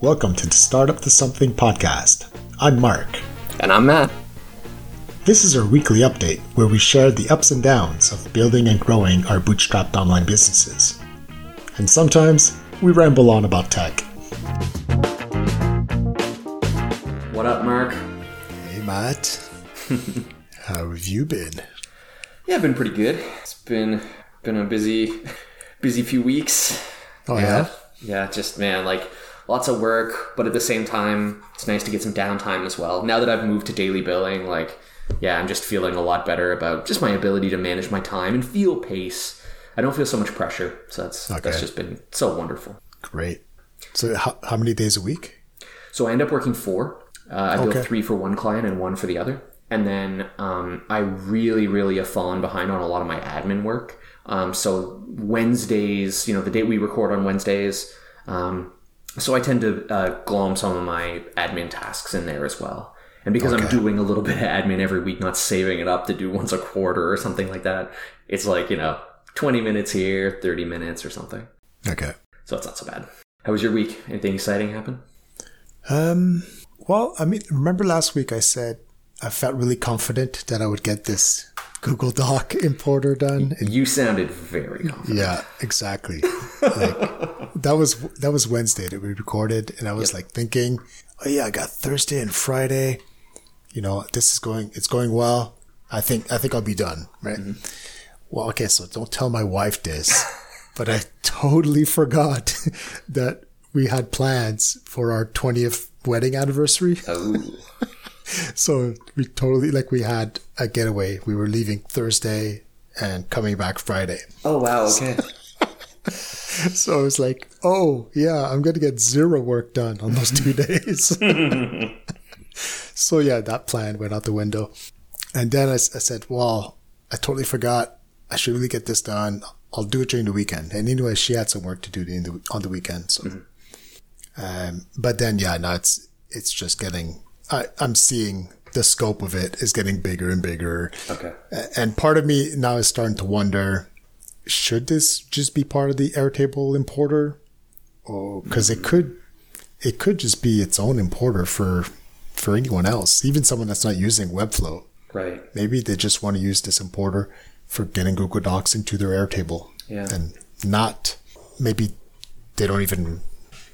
Welcome to the Startup to Something podcast. I'm Mark. And I'm Matt. This is our weekly update where we share the ups and downs of building and growing our bootstrapped online businesses. And sometimes we ramble on about tech. What up, Mark? Hey, Matt. How have you been? Yeah, I've been pretty good. It's been been a busy busy few weeks. Oh, yeah? Yeah, just man, like lots of work, but at the same time, it's nice to get some downtime as well. Now that I've moved to daily billing, like yeah, I'm just feeling a lot better about just my ability to manage my time and feel pace. I don't feel so much pressure, so that's Okay. that's just been so wonderful. Great. So, how, how many days a week? So I end up working four. Uh, I bill three for one client and one for the other. And then um, I really, really have fallen behind on a lot of my admin work. Um, so Wednesdays, you know, the day we record on Wednesdays. Um, so I tend to uh, glom some of my admin tasks in there as well. And because I'm doing a little bit of admin every week, not saving it up to do once a quarter or something like that, it's like, you know, 20 minutes here, 30 minutes or something. Okay. So it's not so bad. How was your week? Anything exciting happen? Um, well, I mean, remember last week I said I felt really confident that I would get this Google Doc importer done. You sounded very confident. Yeah, exactly. Like that was that was Wednesday that we recorded, and I was like thinking, oh yeah, I got Thursday and Friday. You know, this is going, it's going well. I think I think I'll be done, right? Mm-hmm. Well, okay, so don't tell my wife this, but I totally forgot that we had plans for our twentieth wedding anniversary. Oh. So we totally like we had a getaway. We were leaving Thursday and coming back Friday. Oh wow, okay. So I was like, oh, yeah, I'm going to get zero work done on those two days. so, yeah, that plan went out the window. And then I said, well, I totally forgot. I should really get this done. I'll do it during the weekend. And anyway, she had some work to do in the, on the weekend. So, um, but then, yeah, now it's, it's just getting, I, I'm seeing the scope of it is getting bigger and bigger. Okay. And part of me now is starting to wonder, should this just be part of the Airtable importer? Oh, because it could, it could just be its own importer for, for anyone else, even someone that's not using Webflow. Right. Maybe they just want to use this importer for getting Google Docs into their Airtable. Yeah. And not, maybe they don't even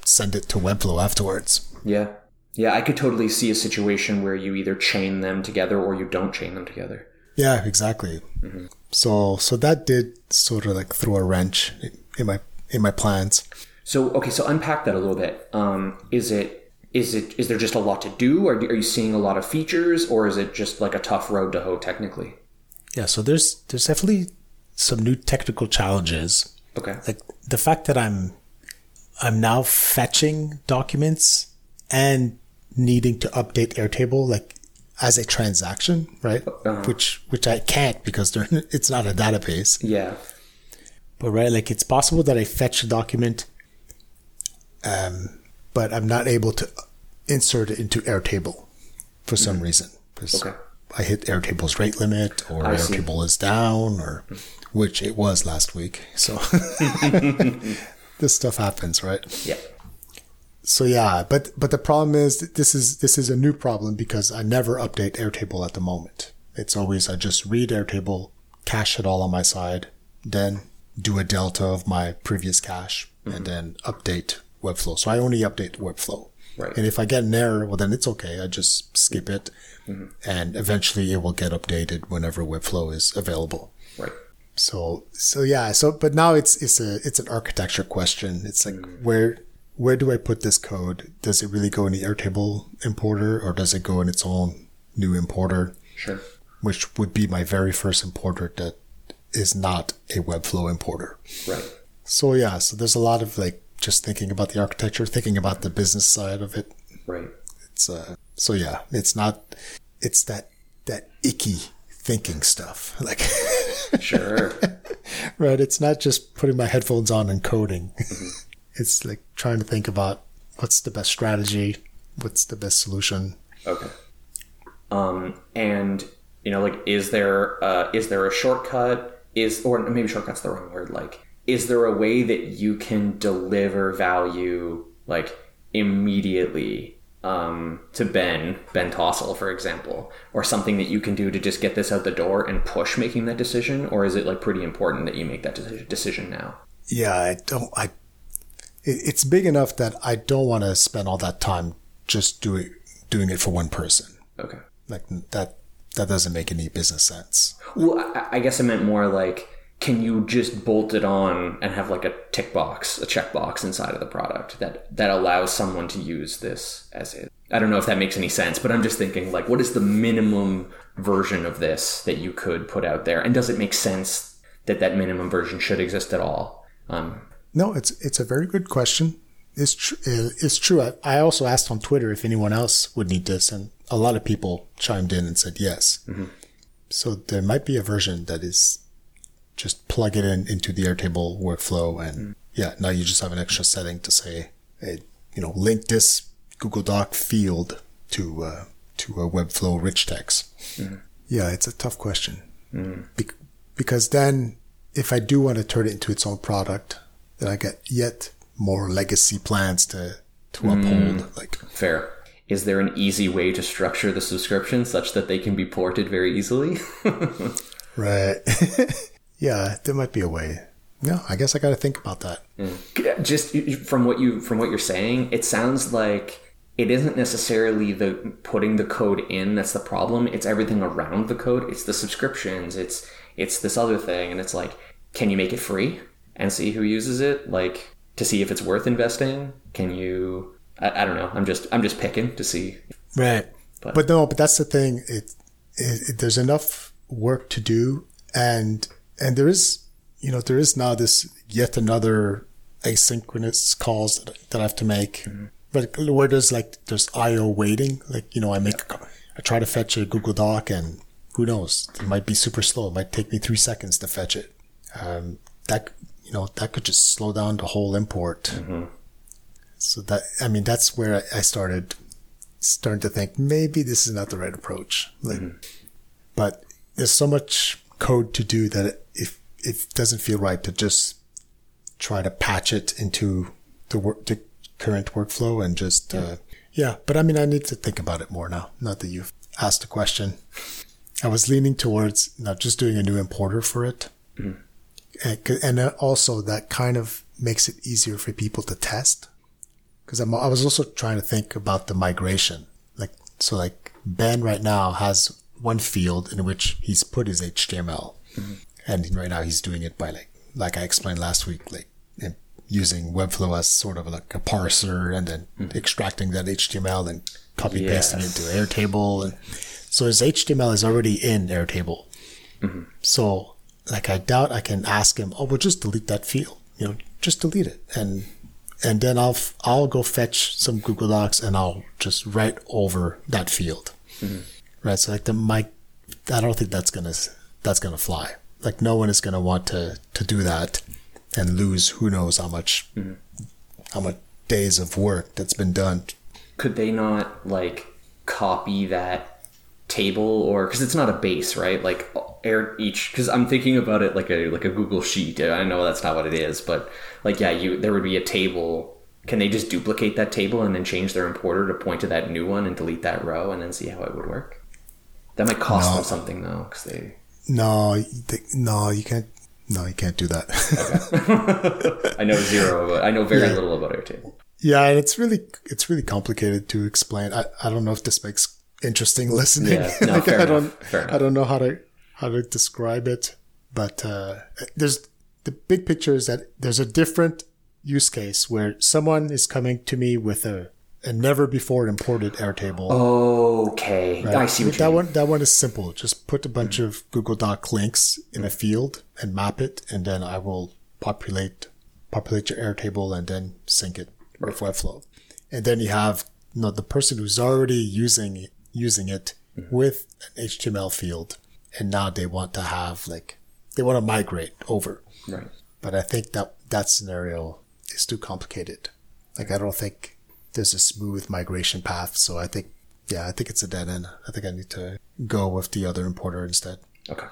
send it to Webflow afterwards. Yeah. Yeah, I could totally see a situation where you either chain them together or you don't chain them together. Yeah, exactly. Mm-hmm. So, so that did sort of like throw a wrench in- my, in my plans. So okay, so unpack that a little bit. Um, is it is it is there just a lot to do, or are you seeing a lot of features, or is it just like a tough road to hoe technically? Yeah, so there's there's definitely some new technical challenges. Okay. Like the fact that I'm I'm now fetching documents and needing to update Airtable like as a transaction, right? Which which I can't because they're, it's not a database. Yeah. But right, like it's possible that I fetch a document, um, but I'm not able to insert it into Airtable for some reason. 'Cause Okay. I hit Airtable's rate limit, or I see. Airtable is down, or which it was last week. So this stuff happens, right? Yeah. So yeah, but but the problem is this is this is a new problem because I never update Airtable at the moment. It's always I just read Airtable, cache it all on my side, then do a delta of my previous cache, and mm-hmm. then update Webflow. So I only update Webflow. Right. And if I get an error, well then it's okay. I just skip it, mm-hmm. and eventually it will get updated whenever Webflow is available. Right. So so yeah, so but now it's it's a it's an architecture question. It's like mm-hmm. where where do I put this code? Does it really go in the Airtable importer or does it go in its own new importer, Sure. which would be my very first importer that is not a Webflow importer. Right. So yeah, so there's a lot of like just thinking about the architecture, thinking about the business side of it. Right. It's uh so yeah, it's not it's that that icky thinking stuff. Like Sure. Right. It's not just putting my headphones on and coding. It's like trying to think about what's the best strategy, what's the best solution. Okay. Um, and you know, like, is there uh, is there a shortcut? Is or maybe shortcut's the wrong word. Like, is there a way that you can deliver value like immediately um, to Ben, Ben Tossel, for example, or something that you can do to just get this out the door and push making that decision? Or is it like pretty important that you make that decision now? Yeah, I don't. I. it- It's big enough that I don't want to spend all that time just doing doing it for one person. Okay. Like that. That doesn't make any business sense. Well, I, I guess I meant more like, can you just bolt it on and have like a tick box, a check box inside of the product that that allows someone to use this as it? I don't know if that makes any sense, but I'm just thinking like, what is the minimum version of this that you could put out there, and does it make sense that that minimum version should exist at all? Um, No, it's it's a very good question. It's tr- uh, it's true. I, I also asked on Twitter if anyone else would need this, and a lot of people chimed in and said yes. So there might be a version that is just plug it in into the Airtable workflow, and yeah, now you just have an extra setting to say, hey, you know, link this Google Doc field to uh, to a Webflow rich text. Yeah, it's a tough question Bec- because then if I do want to turn it into its own product, then I get yet more legacy plans to to uphold. Hmm. Like, fair. Is there an easy way to structure the subscription such that they can be ported very easily? right? yeah, there might be a way. No, I guess I got to think about that. Hmm. just from what you from what you're saying it sounds like it isn't necessarily the putting the code in that's the problem it's everything around the code it's the subscriptions it's it's this other thing and it's like can you make it free and see who uses it like to see if it's worth investing can you i, I don't know i'm just i'm just picking to see Right. But- But, no, but that's the thing. It, it, it there's enough work to do, and and there is you know there is now this yet another asynchronous calls that, that I have to make. But where there's like there's I/O waiting, like you know I make I try to fetch a Google Doc, and who knows, it might be super slow. It might take me three seconds to fetch it. Um, that you know that could just slow down the whole import. Mm-hmm. So that I mean that's where I, started starting to think maybe this is not the right approach. Like, mm-hmm. but there's so much code to do that it, if it doesn't feel right to just try to patch it into the work, the current workflow and just, uh, yeah. But I mean, I need to think about it more now. Not that you've asked a question. I was leaning towards not just doing a new importer for it. And, and also that kind of makes it easier for people to test because I was also trying to think about the migration. Like, so like Ben right now has one field in which he's put his HTML. Mm-hmm. And right now he's doing it by like, like I explained last week, like using Webflow as sort of like a parser and then mm-hmm. extracting that HTML and copy pasting it Yes. into Airtable. And so his HTML is already in Airtable. Mm-hmm. So like I doubt I can ask him, oh, well, just delete that field. You know, just delete it, and and then I'll f- I'll go fetch some Google Docs and I'll just write over that field. Mm-hmm. Right. So like the my, I don't think that's gonna that's gonna fly. Like no one is gonna want to to do that and lose who knows how much mm-hmm. how much days of work that's been done. could they not like copy that table or because it's not a base right like air each because i'm thinking about it like a like a google sheet i know that's not what it is but like yeah you there would be a table can they just duplicate that table and then change their importer to point to that new one and delete that row and then see how it would work that might cost No. them something though because they No, they, no, you can't. No, you can't do that. i know zero about i know very Yeah. little about airtable Yeah, and it's really it's really complicated to explain. I, I don't know if this makes interesting listening. Yeah, no, Like, I don't enough. I don't know how to how to describe it, but uh, there's the big picture is that there's a different use case where someone is coming to me with a a never before imported Airtable. okay i see what you that mean. one that one is simple. Just put a bunch of Google Doc links in a field and map it, and then I will populate populate your Airtable and then sync it with Webflow. And then you have you know, the person who's already using using it mm-hmm. with an HTML field, and now they want to have like they want to migrate over. right But I think that that scenario is too complicated. Like I don't think there's a smooth migration path. So I think, yeah, I think it's a dead end. I think I need to go with the other importer instead. okay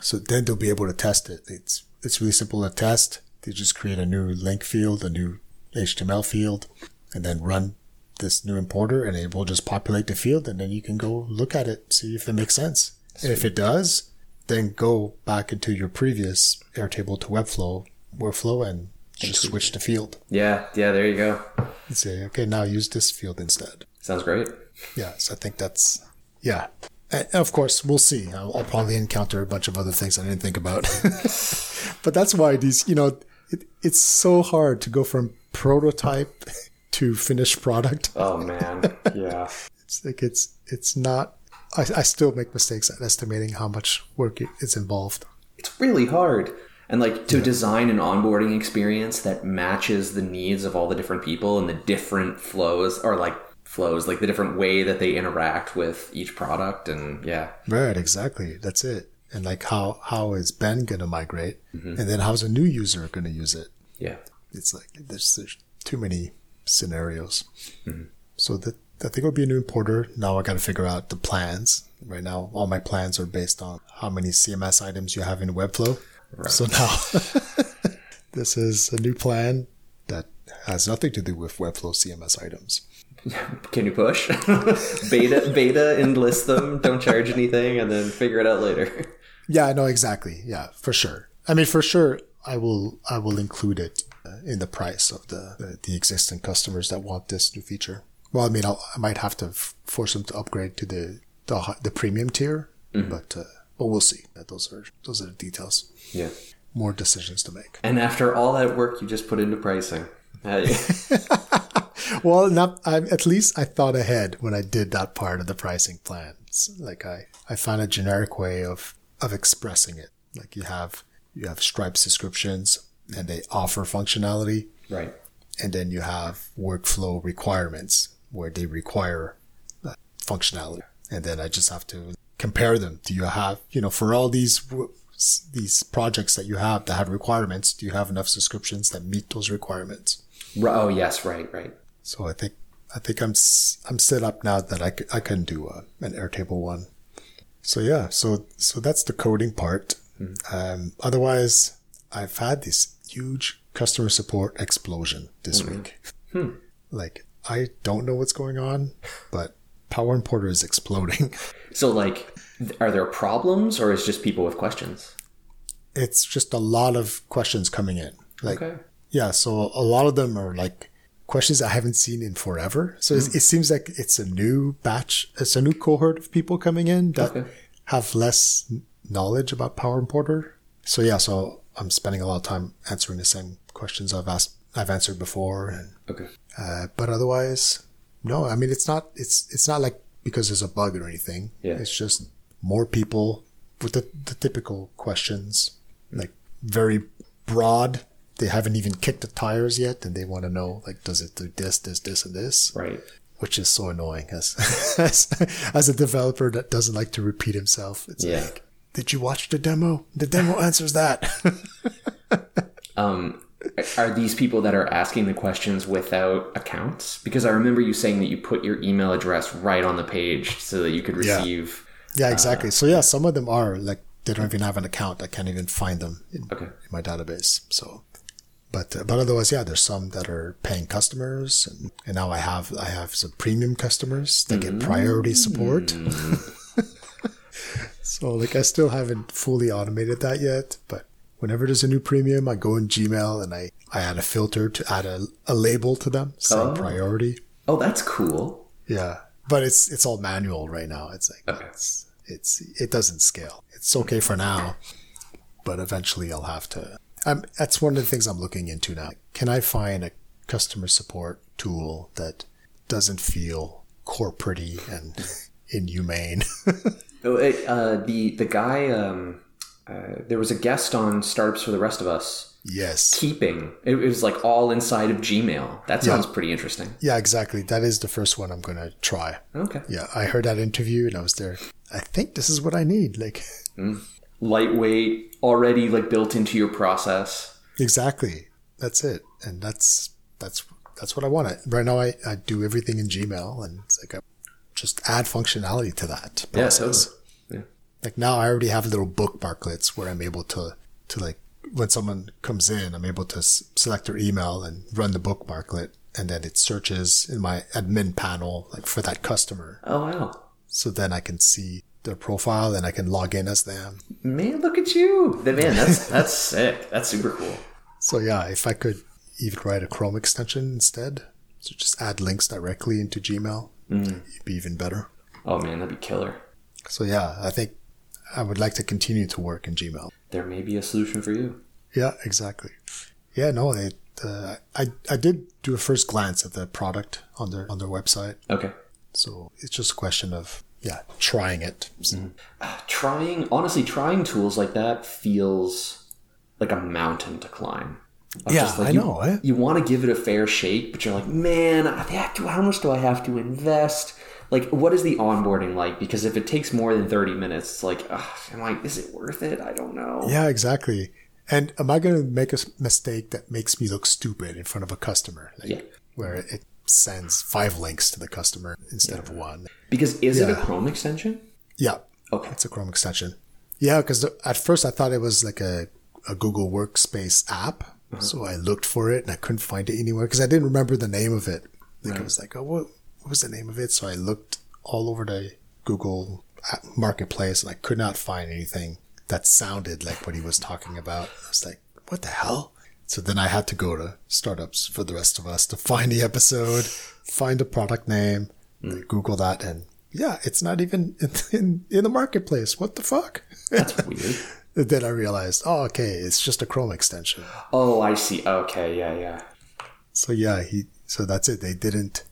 So then they'll be able to test it. It's it's really simple to test. They just create a new link field, a new HTML field, and then run this new importer and it will just populate the field and then you can go look at it, see if it makes sense. And if it does, then go back into your previous Airtable to Webflow workflow and just switch the field. Yeah, yeah, there you go. And say, okay, now use this field instead. Sounds great. Yeah, so I think that's, yeah. And of course, we'll see. I'll, I'll probably encounter a bunch of other things I didn't think about. but that's why these, you know, it, it's so hard to go from prototype to finished product. Oh man, yeah. It's like it's it's not. I, I still make mistakes at estimating how much work it, is involved. It's really hard. And like to design an onboarding experience that matches the needs of all the different people and the different flows or like flows, like the different way that they interact with each product and yeah. Right, exactly. That's it. And like how how is Ben gonna migrate, mm-hmm. and then how's a new user gonna use it? Yeah. It's like there's there's too many scenarios. Hmm. So that I think it'll be a new importer. Now I got to figure out the plans. Right now, all my plans are based on how many CMS items you have in Webflow. So now this is a new plan that has nothing to do with Webflow CMS items. Can you push? beta beta and list them, don't charge anything, and then figure it out later. Yeah, I know exactly. Yeah, for sure. I mean, for sure, I will I will include it in the price of the the, the existing customers that want this new feature. Well, I mean, I'll, I might have to f- force them to upgrade to the the, the premium tier, but uh, but we'll see. Uh, Those are those are the details. Yeah. More decisions to make. And after all that work you just put into pricing. uh, Well, not I, at least I thought ahead when I did that part of the pricing plans. Like I I found a generic way of of expressing it. Like you have you have Stripe subscriptions and they offer functionality, right. and then you have workflow requirements where they require functionality, and then I just have to compare them. Do you have you know for all these these projects that you have that have requirements? Do you have enough subscriptions that meet those requirements? Oh yes, right, right. So I think I think I'm I'm set up now that I can do a, an Airtable one. So yeah, so so that's the coding part. Um, otherwise, I've had this huge customer support explosion this mm-hmm. week. Hmm. Like I don't know what's going on, but Power Importer is exploding. So like are there problems or is just people with questions? it's just a lot of questions coming in. Like Okay. Yeah, so a lot of them are like questions I haven't seen in forever. So it's hmm. it seems like it's a new batch, it's a new cohort of people coming in that Okay. have less knowledge about Power Importer. So yeah, so I'm spending a lot of time answering the same questions I've asked, I've answered before, and Okay. uh, but otherwise, no. I mean, it's not it's it's not like because there's a bug or anything. Yeah. It's just more people with the, the typical questions, like very broad. They haven't even kicked the tires yet, and they want to know like, does it do this, this, this, and this? Right. Which is so annoying as as, as a developer that doesn't like to repeat himself. It's Yeah. like, did you watch the demo? The demo answers that. Um, are these people that are asking the questions without accounts? Because I remember you saying that you put your email address right on the page so that you could receive. yeah, exactly. so yeah, some of them are like they don't even have an account. I can't even find them in, Okay. in my database. So, but uh, but otherwise, yeah, there's some that are paying customers, and, and now I have I have some premium customers that get priority support. so like I still haven't fully automated that yet, but whenever there's a new premium, I go in Gmail and I I add a filter to add a, a label to them saying Oh. priority. Oh, that's cool. Yeah, but it's it's all manual right now. It's like Okay. it's it's it doesn't scale. It's okay for now, but eventually I'll have to. Um, that's one of the things I'm looking into now. Can I find a customer support tool that doesn't feel corporate and inhumane? Oh, it, uh, the the guy. Um, uh, there was a guest on Startups for the Rest of Us. yes. Keeping it was like all inside of Gmail. That sounds pretty interesting. Yeah, exactly. That is the first one I'm going to try. Okay. Yeah, I heard that interview and I was there. I think this is what I need. Like, Lightweight, already like built into your process. Exactly. That's it. And that's that's that's what I want. Right now I, I do everything in Gmail and it's like I just add functionality to that Yeah, process. totally. Yeah. Like now I already have little bookmarklets where I'm able to to like when someone comes in, I'm able to s- select their email and run the bookmarklet and then it searches in my admin panel like for that customer. Oh wow. So then I can see their profile and I can log in as them. Man, look at you. Man, that's that's sick. That's super cool. So yeah, if I could even write a Chrome extension instead, so just add links directly into Gmail, it'd be even better. Oh man, that'd be killer. So yeah, I think I would like to continue to work in Gmail. There may be a solution for you. Yeah, exactly. Yeah, no, it, uh, I I did do a first glance at the product on their on their website, Okay. so it's just a question of yeah trying it. Trying honestly, trying tools like that feels like a mountain to climb. Of Yeah, I you, know, eh? You want to give it a fair shake, but you're like, man, I have to, how much do I have to invest? Like, what is the onboarding like? Because if it takes more than 30 minutes, it's like, ugh, am I, is it worth it? I don't know. Yeah, exactly. And am I going to make a mistake that makes me look stupid in front of a customer? Like, Yeah. Where it sends five links to the customer instead of one. Because is it a Chrome extension? Yeah, Okay. it's a Chrome extension. Yeah, because at first I thought it was like a, a Google Workspace app. So I looked for it and I couldn't find it anywhere because I didn't remember the name of it. Like I was like, oh, what, what was the name of it? So I looked all over the Google marketplace and I could not find anything that sounded like what he was talking about. I was like, what the hell? So then I had to go to startups for the rest of us to find the episode, find the product name, hmm. Google that, and yeah, it's not even in, in, in the marketplace. What the fuck? That's weird. Then I realized, oh, okay, it's just a Chrome extension. Oh, I see. Okay, yeah, yeah. So yeah, he. So that's it. They didn't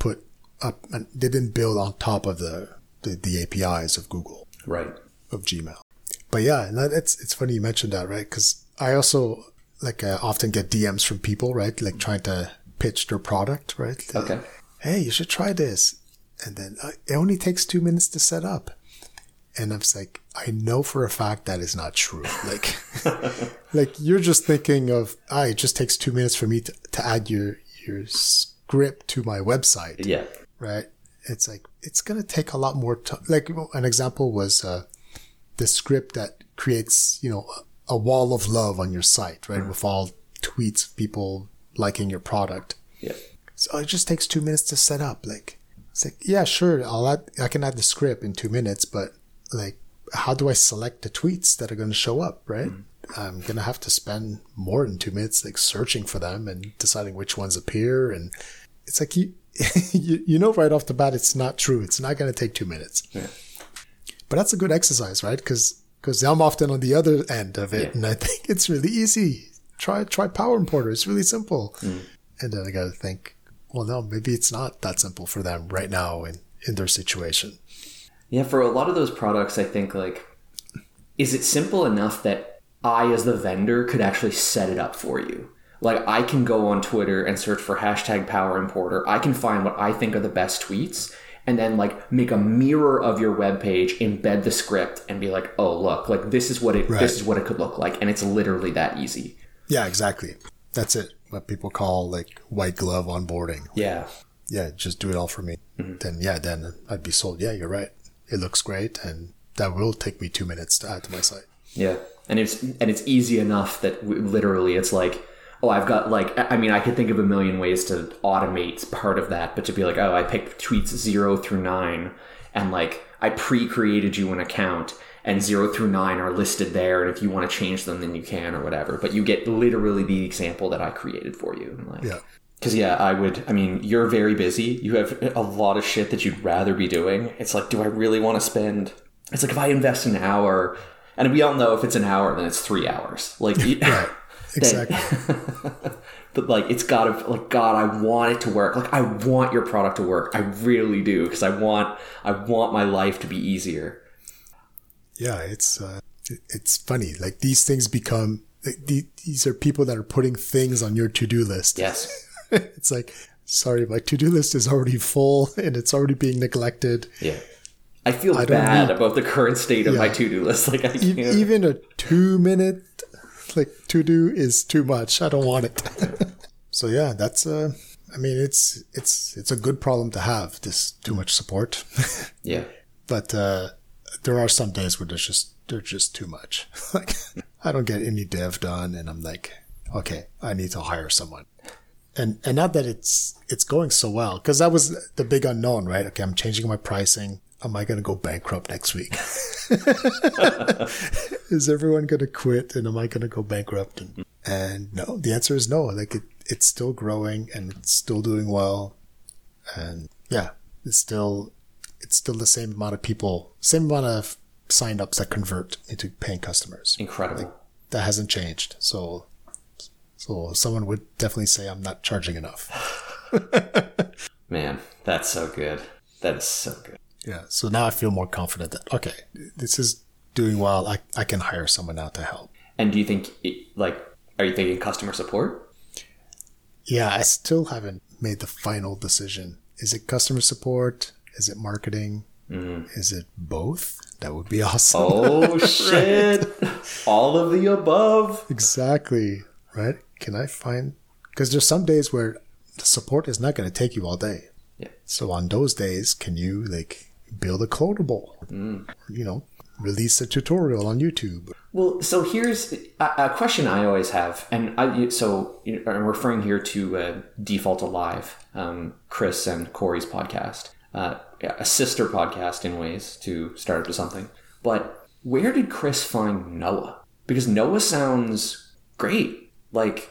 put up. and They didn't build on top of the the, the APIs of Google Right. of Gmail. But yeah, and that, it's it's funny you mentioned that, right? Because I also like uh, often get DMs from people, right? Like trying to pitch their product, right? Okay. Hey, you should try this, and then uh, it only takes two minutes to set up. And I was like, I know for a fact that is not true. Like, like you're just thinking of, ah, it just takes two minutes for me to, to add your your script to my website Yeah. right? It's like it's gonna take a lot more time. Like an example was uh, the script that creates, you know, a wall of love on your site, right, with all tweets of people liking your product. Yeah. So it just takes two minutes to set up. Like, it's like, yeah, sure, I'll add, I can add the script in two minutes, but like, how do I select the tweets that are going to show up, right? Mm. I'm going to have to spend more than two minutes, like searching for them and deciding which ones appear. And it's like, you, you, you know, right off the bat, it's not true. It's not going to take two minutes. Yeah. But that's a good exercise, right? Because, because I'm often on the other end of it, Yeah. and I think it's really easy. Try, try Power Importer. It's really simple. Mm. And then I got to think, well, no, maybe it's not that simple for them right now in, in their situation. Yeah, for a lot of those products, I think like, is it simple enough that I, as the vendor, could actually set it up for you? Like, I can go on Twitter and search for hashtag Power Importer. I can find what I think are the best tweets, and then like make a mirror of your web page, embed the script, and be like, oh look, like this is what it Right. this is what it could look like, and it's literally that easy. Yeah, exactly. That's it. What people call like white glove onboarding. Yeah, Yeah, just do it all for me. Mm-hmm. Then, yeah, then I'd be sold. Yeah, you're right. It looks great. And that will take me two minutes to add to my site. Yeah, and it's and it's easy enough that w- literally it's like, oh, I've got like, I mean, I could think of a million ways to automate part of that, but to be like, oh, I picked tweets zero through nine, and like I pre-created you an account, and zero through nine are listed there, and if you want to change them, then you can or whatever. But you get literally the example that I created for you. And like, Yeah. Because yeah, I would. I mean, you're very busy. You have a lot of shit that you'd rather be doing. It's like, do I really want to spend? It's like if I invest an hour, and we all know if it's an hour, then it's three hours. Like, Right. Exactly. but like, it's gotta like God. I want it to work. Like, I want your product to work. I really do because I want. I want my life to be easier. yeah, it's, uh, it's funny. Like these things become, these are people that are putting things on your to-do list. Yes. it's like, sorry, my to-do list is already full and it's already being neglected. Yeah. I feel don't bad need- about the current state of my to-do list. Like, I can't. even a two minute like to do is too much. I don't want it. so yeah, that's uh I mean it's it's it's a good problem to have, this too much support. yeah. but uh there are some days where there's just they're just too much. like I don't get any dev done and I'm like, okay, I need to hire someone. And and not that it's it's going so well because that was the big unknown, right? Okay, I'm changing my pricing. Am I going to go bankrupt next week? is everyone going to quit, and am I going to go bankrupt? And, and no, the answer is no. Like it, it's still growing and it's still doing well, and yeah, it's still it's still the same amount of people, same amount of signups that convert into paying customers. Incredible. Like, that hasn't changed. So, so someone would definitely say I'm not charging enough. Man, that's so good. That is so good. Yeah. So now I feel more confident that okay, this is doing well. I I can hire someone out to help. And do you think, it, like, are you thinking customer support? Yeah, I still haven't made the final decision. Is it customer support? Is it marketing? Mm. Is it both? That would be awesome. Oh shit! All of the above. Exactly. Right? Can I find because there's some days where the support is not going to take you all day. Yeah. So on those days, can you like build a clonable? You know, release a tutorial on YouTube. Well, so here's a, a question I always have, and I, so I'm referring here to uh, Default Alive, um, Chris and Corey's podcast, uh, a sister podcast in ways to start up to something. But where did Chris find Noah? Because Noah sounds great. Like,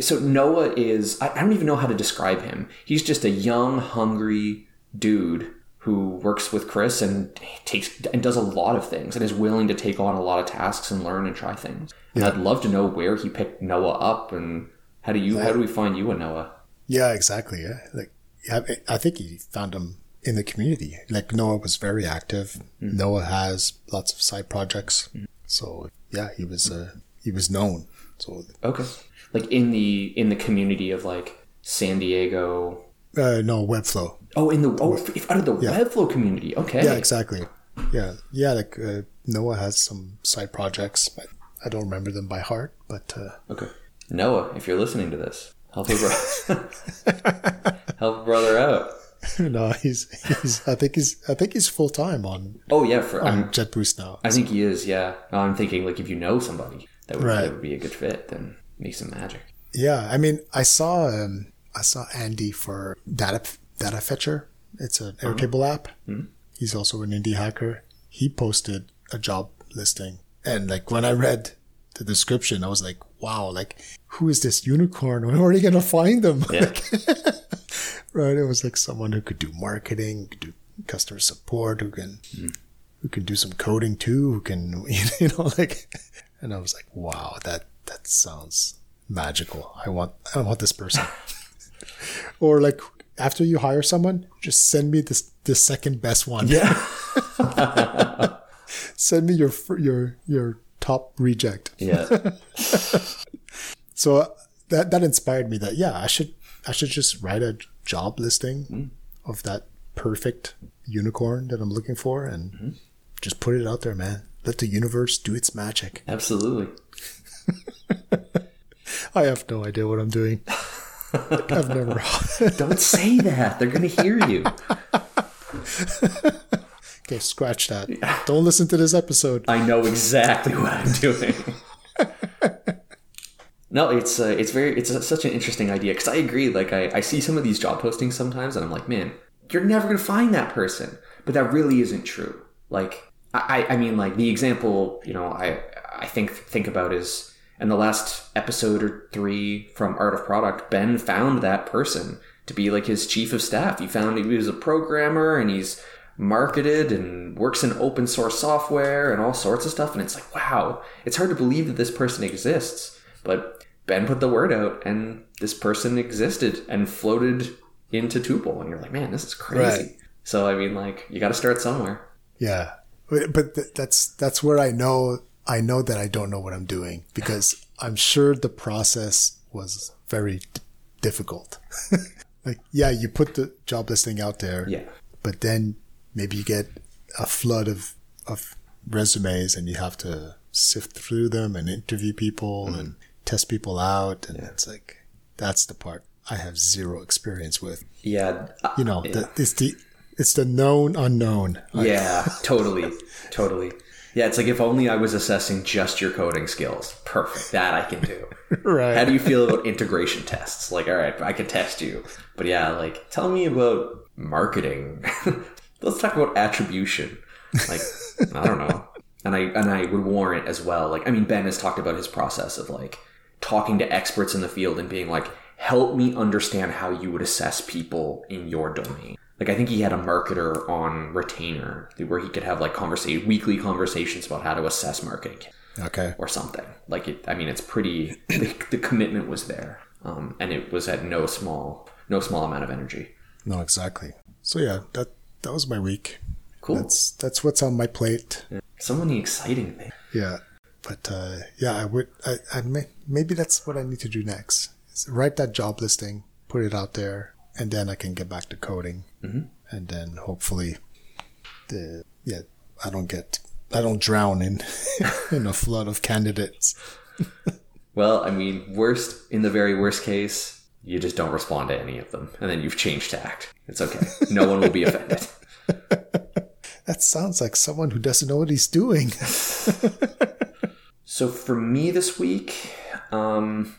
so Noah is, I I don't even know how to describe him. He's just a young, hungry dude who works with Chris and takes and does a lot of things and is willing to take on a lot of tasks and learn and try things. And I'd love to know where he picked Noah up and how do you how do we find you and Noah? Yeah, exactly. Yeah, like yeah, I think he found him in the community. Like Noah was very active. Noah has lots of side projects. So yeah, he was uh, he was known. So Okay. Like in the in the community of like San Diego. uh, no Webflow. Oh, in the oh if- out of the Webflow community. Okay. Yeah, exactly. Yeah, yeah. Like uh, Noah has some side projects. But I don't remember them by heart, but uh, Okay. Noah, if you're listening to this, help a brother help brother out. no, he's he's. I think he's. I think he's full time on Oh yeah, for I'm, on JetBoost now. I think he is. Yeah, I'm thinking like if you know somebody that would, Right. that would be a good fit, then make some magic. Yeah, I mean, I saw um, I saw Andy for Data Data Fetcher. It's an uh-huh. Airtable app. Hmm. He's also an indie hacker. He posted a job listing, and like when I read the description, I was like, "Wow! Like, who is this unicorn? Where are you gonna find them?" Yeah. right? It was like someone who could do marketing, could do customer support, who can hmm. who can do some coding too, who can you know like. And I was like, "Wow! That that sounds magical. I want I want this person." or like after you hire someone, just send me this the second best one. Yeah. send me your your your top reject. Yeah. So that that inspired me that yeah, I should I should just write a job listing hmm. of that perfect unicorn that I'm looking for and mm-hmm. just put it out there, man. Let the universe do its magic. Absolutely. I have no idea what I'm doing. I've never. Don't say that. They're gonna hear you. okay, scratch that. Don't listen to this episode. I know exactly what I'm doing. no, it's uh, it's very it's a, such an interesting idea because I agree. Like I, I see some of these job postings sometimes, and I'm like, man, you're never gonna find that person. But that really isn't true. Like I, I mean, like the example you know I I think think about is in the last episode or three from Art of Product, Ben found that person to be like his chief of staff. He found he was a programmer and he's marketed and works in open source software and all sorts of stuff. And it's like, wow, it's hard to believe that this person exists. But Ben put the word out and this person existed and floated into Tuple. And you're like, man, this is crazy. Right. So, I mean, like, you got to start somewhere. Yeah, but, but th- that's that's where I know I know that I don't know what I'm doing because I'm sure the process was very d- difficult. like, yeah, you put the job listing out there, Yeah. but then maybe you get a flood of of resumes and you have to sift through them and interview people mm-hmm. and test people out, and it's like that's the part I have zero experience with. Yeah. You uh, know, the, it's the It's the known unknown. Yeah, totally, totally. Yeah, it's like if only I was assessing just your coding skills. Perfect. That I can do. right. How do you feel about integration tests? Like, all right, I can test you. But yeah, like, tell me about marketing. Let's talk about attribution. Like, I don't know. And I and I would warrant as well. Like, I mean, Ben has talked about his process of like talking to experts in the field and being like, help me understand how you would assess people in your domain. Like I think he had a marketer on retainer where he could have like conversation weekly conversations about how to assess marketing Okay. or something. Like it, I mean, it's pretty. The, the commitment was there, um, and it was at no small no small amount of energy. No, exactly. So yeah, that that was my week. Cool. That's that's what's on my plate. so many exciting things. Yeah, but uh, yeah, I would. I, I may, maybe that's what I need to do next. Write that job listing, put it out there, and then I can get back to coding, Mhm. and then hopefully, the yeah, I don't get, I don't drown in in a flood of candidates. Well, I mean, worst in the very worst case, you just don't respond to any of them, and then you've changed tact. It's okay. No one will be offended. That sounds like someone who doesn't know what he's doing. So for me this week, um,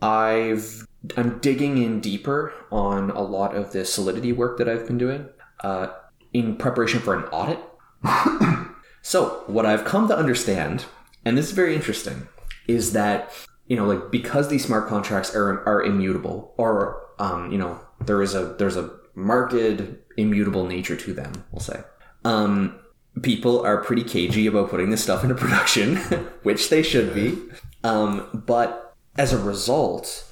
I've I'm digging in deeper on a lot of the Solidity work that I've been doing uh, in preparation for an audit. so what I've come to understand, and this is very interesting, is that you know like because these smart contracts are are immutable, or um, you know there is a there's a marked immutable nature to them. We'll say. Um, people are pretty cagey about putting this stuff into production, which they should be. Um, but as a result,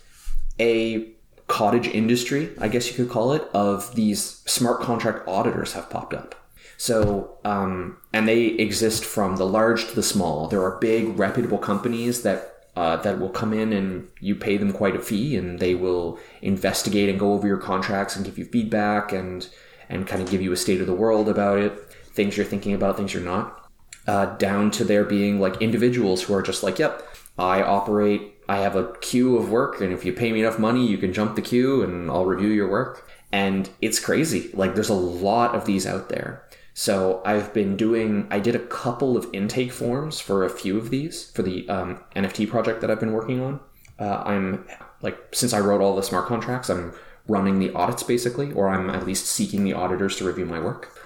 a cottage industry, I guess you could call it, of these smart contract auditors have popped up. So, um, and they exist from the large to the small. There are big, reputable companies that uh, that will come in and you pay them quite a fee, and they will investigate and go over your contracts and give you feedback and and kind of give you a state of the world about it, things you're thinking about, things you're not. Uh, down to there being like individuals who are just like, yep, I operate, I have a queue of work, and if you pay me enough money, you can jump the queue and I'll review your work. And it's crazy. Like, there's a lot of these out there. So I've been doing, I did a couple of intake forms for a few of these for the um, NFT project that I've been working on. Uh, I'm like, since I wrote all the smart contracts, I'm running the audits basically, or I'm at least seeking the auditors to review my work.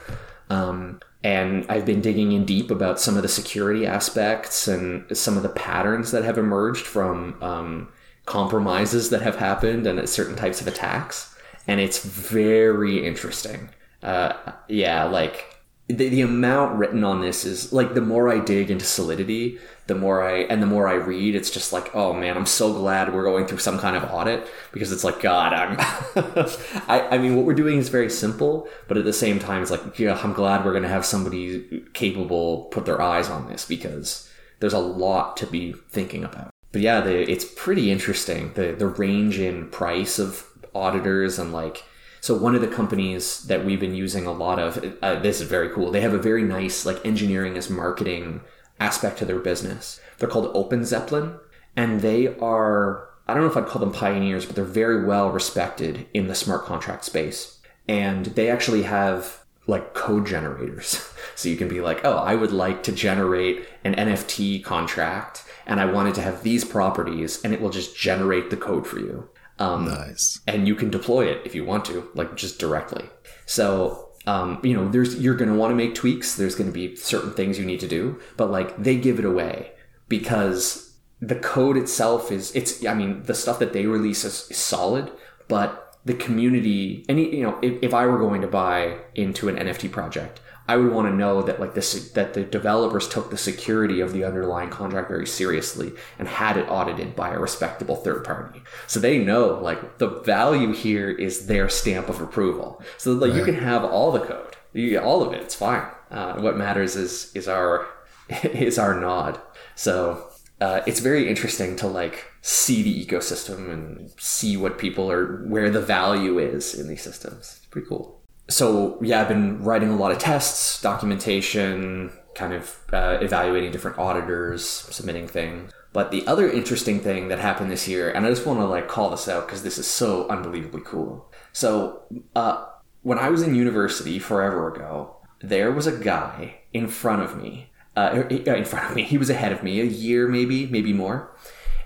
Um, and I've been digging in deep about some of the security aspects and some of the patterns that have emerged from um, compromises that have happened and certain types of attacks. And it's very interesting. Uh, yeah, like the, the amount written on this is like the more I dig into Solidity, the more I and the more I read, it's just like, oh man, I'm so glad we're going through some kind of audit because it's like, God, I'm. I, I mean, what we're doing is very simple, but at the same time, it's like, yeah, I'm glad we're to have somebody capable put their eyes on this because there's a lot to be thinking about. But yeah, the, it's pretty interesting the the range in price of auditors and like so one of the companies that we've been using a lot of uh, this is very cool. They have a very nice like engineering as marketing aspect to their business. They're called OpenZeppelin. And they are i don't know if i'd call them pioneers but they're very well respected in the smart contract space. And they actually have like code generators. So you can be like oh i would like to generate an nft contract and i wanted to have these properties and it will just generate the code for you um, Nice. and you can deploy it if you want to, like just directly. So, um, you know, there's you're going to want to make tweaks. There's going to be certain things you need to do, but like they give it away because the code itself is it's. I mean, the stuff that they release is, is solid, but the community, any you know, if, if I were going to buy into an NFT project. I would want to know that like this that the developers took the security of the underlying contract very seriously and had it audited by a respectable third party. So they know like the value here is their stamp of approval. So like you can have all the code, you, all of it. It's fine. Uh, what matters is is our is our nod. So uh, it's very interesting to like see the ecosystem and see what people are where the value is in these systems. It's pretty cool so yeah, I've been writing a lot of tests, documentation, kind of uh, evaluating different auditors, submitting things. But the other interesting thing that happened this year, and I just want to like call this out because this is so unbelievably cool. So uh, when I was in university forever ago, there was a guy in front of me. Uh, in front of me, he was ahead of me a year, maybe, maybe more,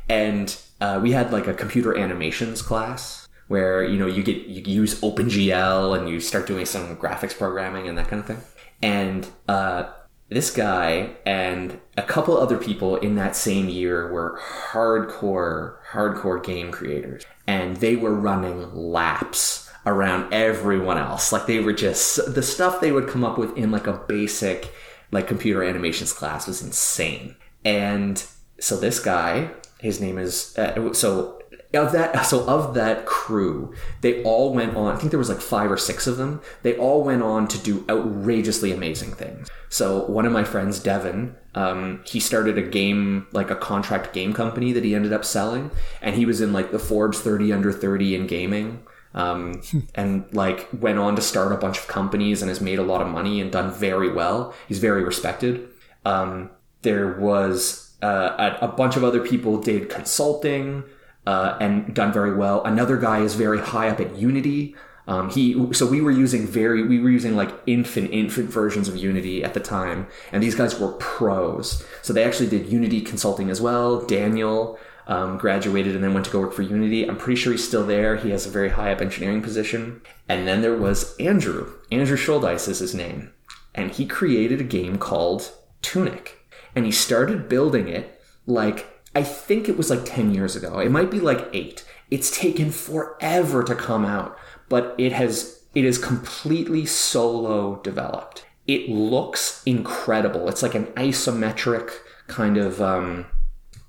and uh, we had like a computer animations class where you know you get you use OpenGL and you start doing some graphics programming and that kind of thing. And uh, this guy and a couple other people in that same year were hardcore, hardcore game creators, and they were running laps around everyone else. Like they were just the stuff they would come up with in like a basic like computer animations class was insane. And so this guy, his name is uh, so of that so of that crew they all went on i think there was like five or six of them they all went on to do outrageously amazing things. So one of my friends devin um, he started a game like a contract game company that he ended up selling and he was in like the forbes 30 under 30 in gaming um, and like went on to start a bunch of companies and has made a lot of money and done very well. He's very respected. Um, there was uh, a, a bunch of other people did consulting uh, and done very well. Another guy is very high up at Unity. Um, he so we were using very we were using like infant infant versions of Unity at the time, and these guys were pros. So they actually did Unity consulting as well. Daniel um, graduated and then went to go work for Unity. I'm pretty sure he's still there. He has a very high up engineering position. And then there was Andrew. Andrew Shouldice is his name, and he created a game called Tunic, and he started building it like I think it was like 10 years ago. It might be like eight. It's taken forever to come out, but it has, it is completely solo developed. It looks incredible. It's like an isometric kind of, um,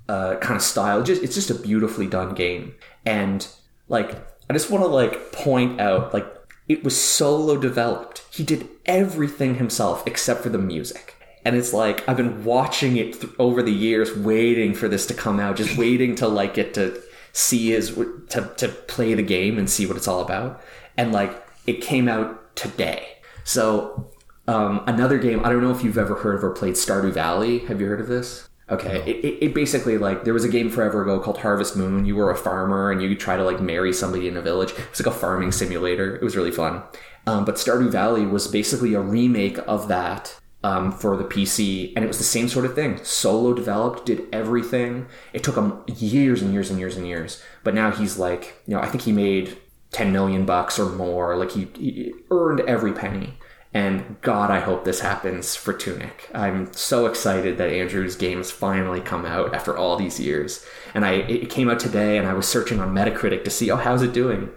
uh, kind of style. Just, it's just a beautifully done game. And like, I just want to like point out, like, it was solo developed. He did everything himself except for the music and it's like I've been watching it th- over the years, waiting for this to come out, just waiting to like get to see his to to play the game and see what it's all about. And like it came out today. So um, another game. I don't know if you've ever heard of or played Stardew Valley. Have you heard of this? Okay, no. it, it, it, basically like there was a game forever ago called Harvest Moon. You were a farmer and you try to like marry somebody in a village. It's like a farming simulator. It was really fun. Um, but Stardew Valley was basically a remake of that um, for the PC, and it was the same sort of thing. Solo developed, did everything. It took him years and years and years and years, but now he's like, you know, I think he made ten million bucks or more. Like he, he earned every penny. And God, I hope this happens for Tunic. I'm so excited that Andrew's game has finally come out after all these years. And I, it came out today, and I was searching on Metacritic to see, oh, how's it doing?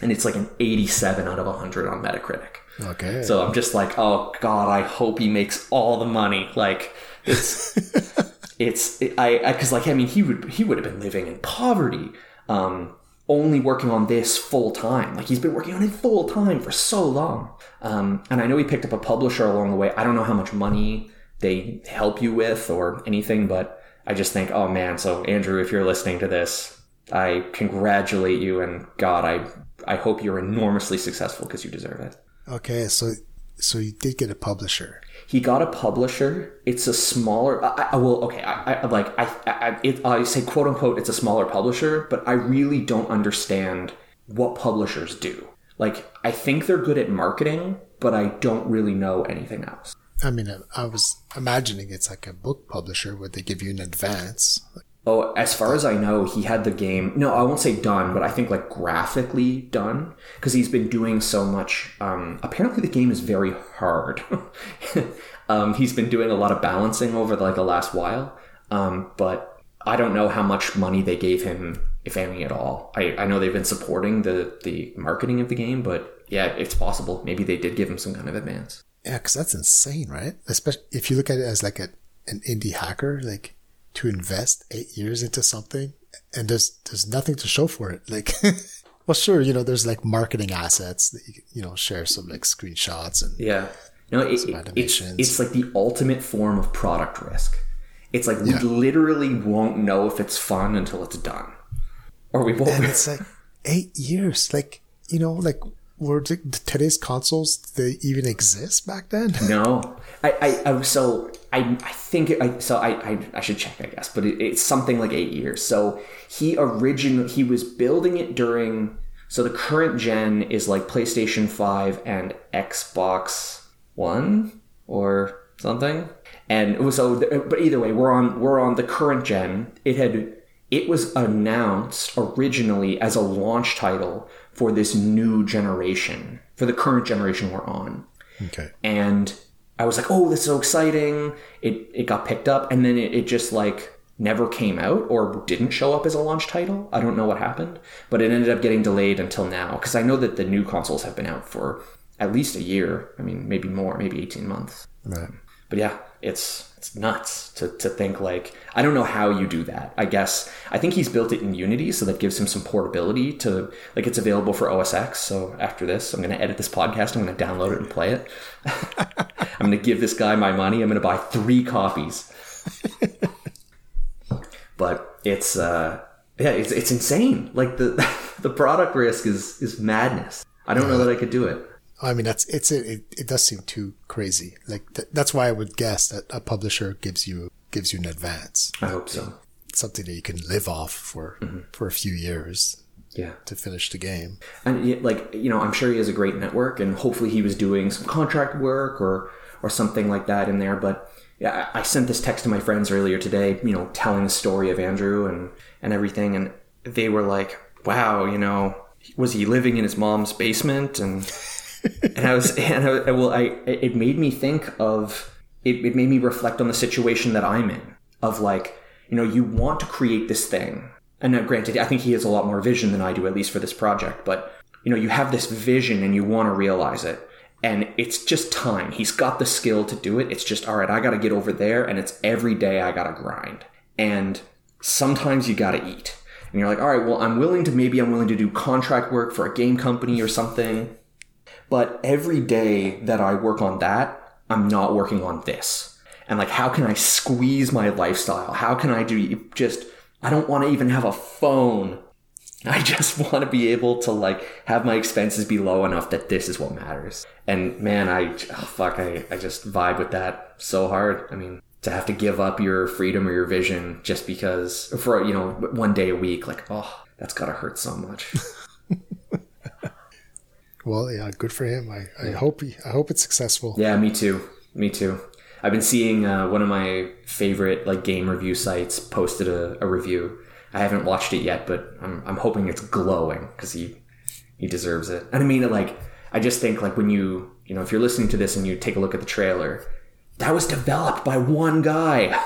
And it's like an 87 out of 100 on Metacritic. Okay. So I'm just like, oh god, I hope he makes all the money. Like it's it's it, I because like I mean he would he would have been living in poverty, um, only working on this full time. Like he's been working on it full time for so long. Um, and I know he picked up a publisher along the way. I don't know how much money they help you with or anything, but I just think, oh man. So Andrew, if you're listening to this, I congratulate you and God, I I hope you're enormously successful because you deserve it. Okay, so so you did get a publisher. He got a publisher. It's a smaller. I, I well, okay. I, I like I I, it, I say quote unquote. It's a smaller publisher, but I really don't understand what publishers do. Like I think they're good at marketing, but I don't really know anything else. I mean, I was imagining it's like a book publisher where they give you an advance. Oh, as far as I know, he had the game. No, I won't say done, but I think like graphically done because he's been doing so much. Um, apparently, the game is very hard. um, he's been doing a lot of balancing over like the last while, um, but I don't know how much money they gave him, if any at all. I, I know they've been supporting the the marketing of the game, but yeah, it's possible. Maybe they did give him some kind of advance. Yeah, because that's insane, right? Especially if you look at it as like a an indie hacker, like to invest eight years into something and there's there's nothing to show for it. Like well sure you know there's like marketing assets that you you know share some like screenshots and yeah. No it, it's it's like the ultimate form of product risk. It's like we yeah. literally won't know if it's fun until it's done. Or we won't. And it's like eight years. Like you know like were today's consoles they even exist back then? no, I, I, I so I, I think it, I, so. I, I, I should check, I guess, but it, it's something like eight years. So he originally he was building it during. So the current gen is like PlayStation 5 and Xbox One or something. And it was so, but either way, we're on we're on the current gen. It had it was announced originally as a launch title for this new generation, for the current generation we're on. Okay. And I was like, oh, this is so exciting. It it got picked up, and then it, it just like never came out or didn't show up as a launch title. I don't know what happened, but it ended up getting delayed until now because I know that the new consoles have been out for at least a year. I mean, maybe more, maybe 18 months. Right. But yeah, it's it's nuts to, to think like I don't know how you do that. I guess I think he's built it in Unity, so that gives him some portability to like it's available for OS X. So after this, I'm gonna edit this podcast, I'm gonna download it and play it. I'm gonna give this guy my money, I'm gonna buy three copies. but it's uh yeah, it's it's insane. Like the the product risk is is madness. I don't know that I could do it. I mean, that's it's it. It does seem too crazy. Like th- that's why I would guess that a publisher gives you gives you an advance, I hope so. something that you can live off for mm-hmm. for a few years Yeah. to finish the game. and like you know i'm sure he has a great network and hopefully he was doing some contract work or or something like that in there but yeah i I sent this text to my friends earlier today you know telling the story of andrew and and everything and they were like wow you know was he living in his mom's basement and and i was and I, well i it made me think of it, it made me reflect on the situation that i'm in of like you know you want to create this thing. And now granted i think he has a lot more vision than i do at least for this project but you know you have this vision and you want to realize it. And it's just time. He's got the skill to do it. It's just all right i gotta get over there and it's every day i gotta grind. And sometimes you gotta eat. And you're like all right well i'm willing to maybe i'm willing to do contract work for a game company or something. But every day that I work on that, I'm not working on this. And like, how can I squeeze my lifestyle? How can I do just, I don't want to even have a phone. I just want to be able to like have my expenses be low enough that this is what matters. And man, I, oh, fuck, I, I just vibe with that so hard. I mean, to have to give up your freedom or your vision just because for, you know, one day a week, like, oh, that's gotta hurt so much. Well, yeah, good for him. I, I hope he, I hope it's successful. Yeah, me too. Me too. I've been seeing uh, one of my favorite like game review sites posted a, a review. I haven't watched it yet, but I'm, I'm hoping it's glowing because he he deserves it. And I mean, like, I just think like when you you know if you're listening to this and you take a look at the trailer, that was developed by one guy.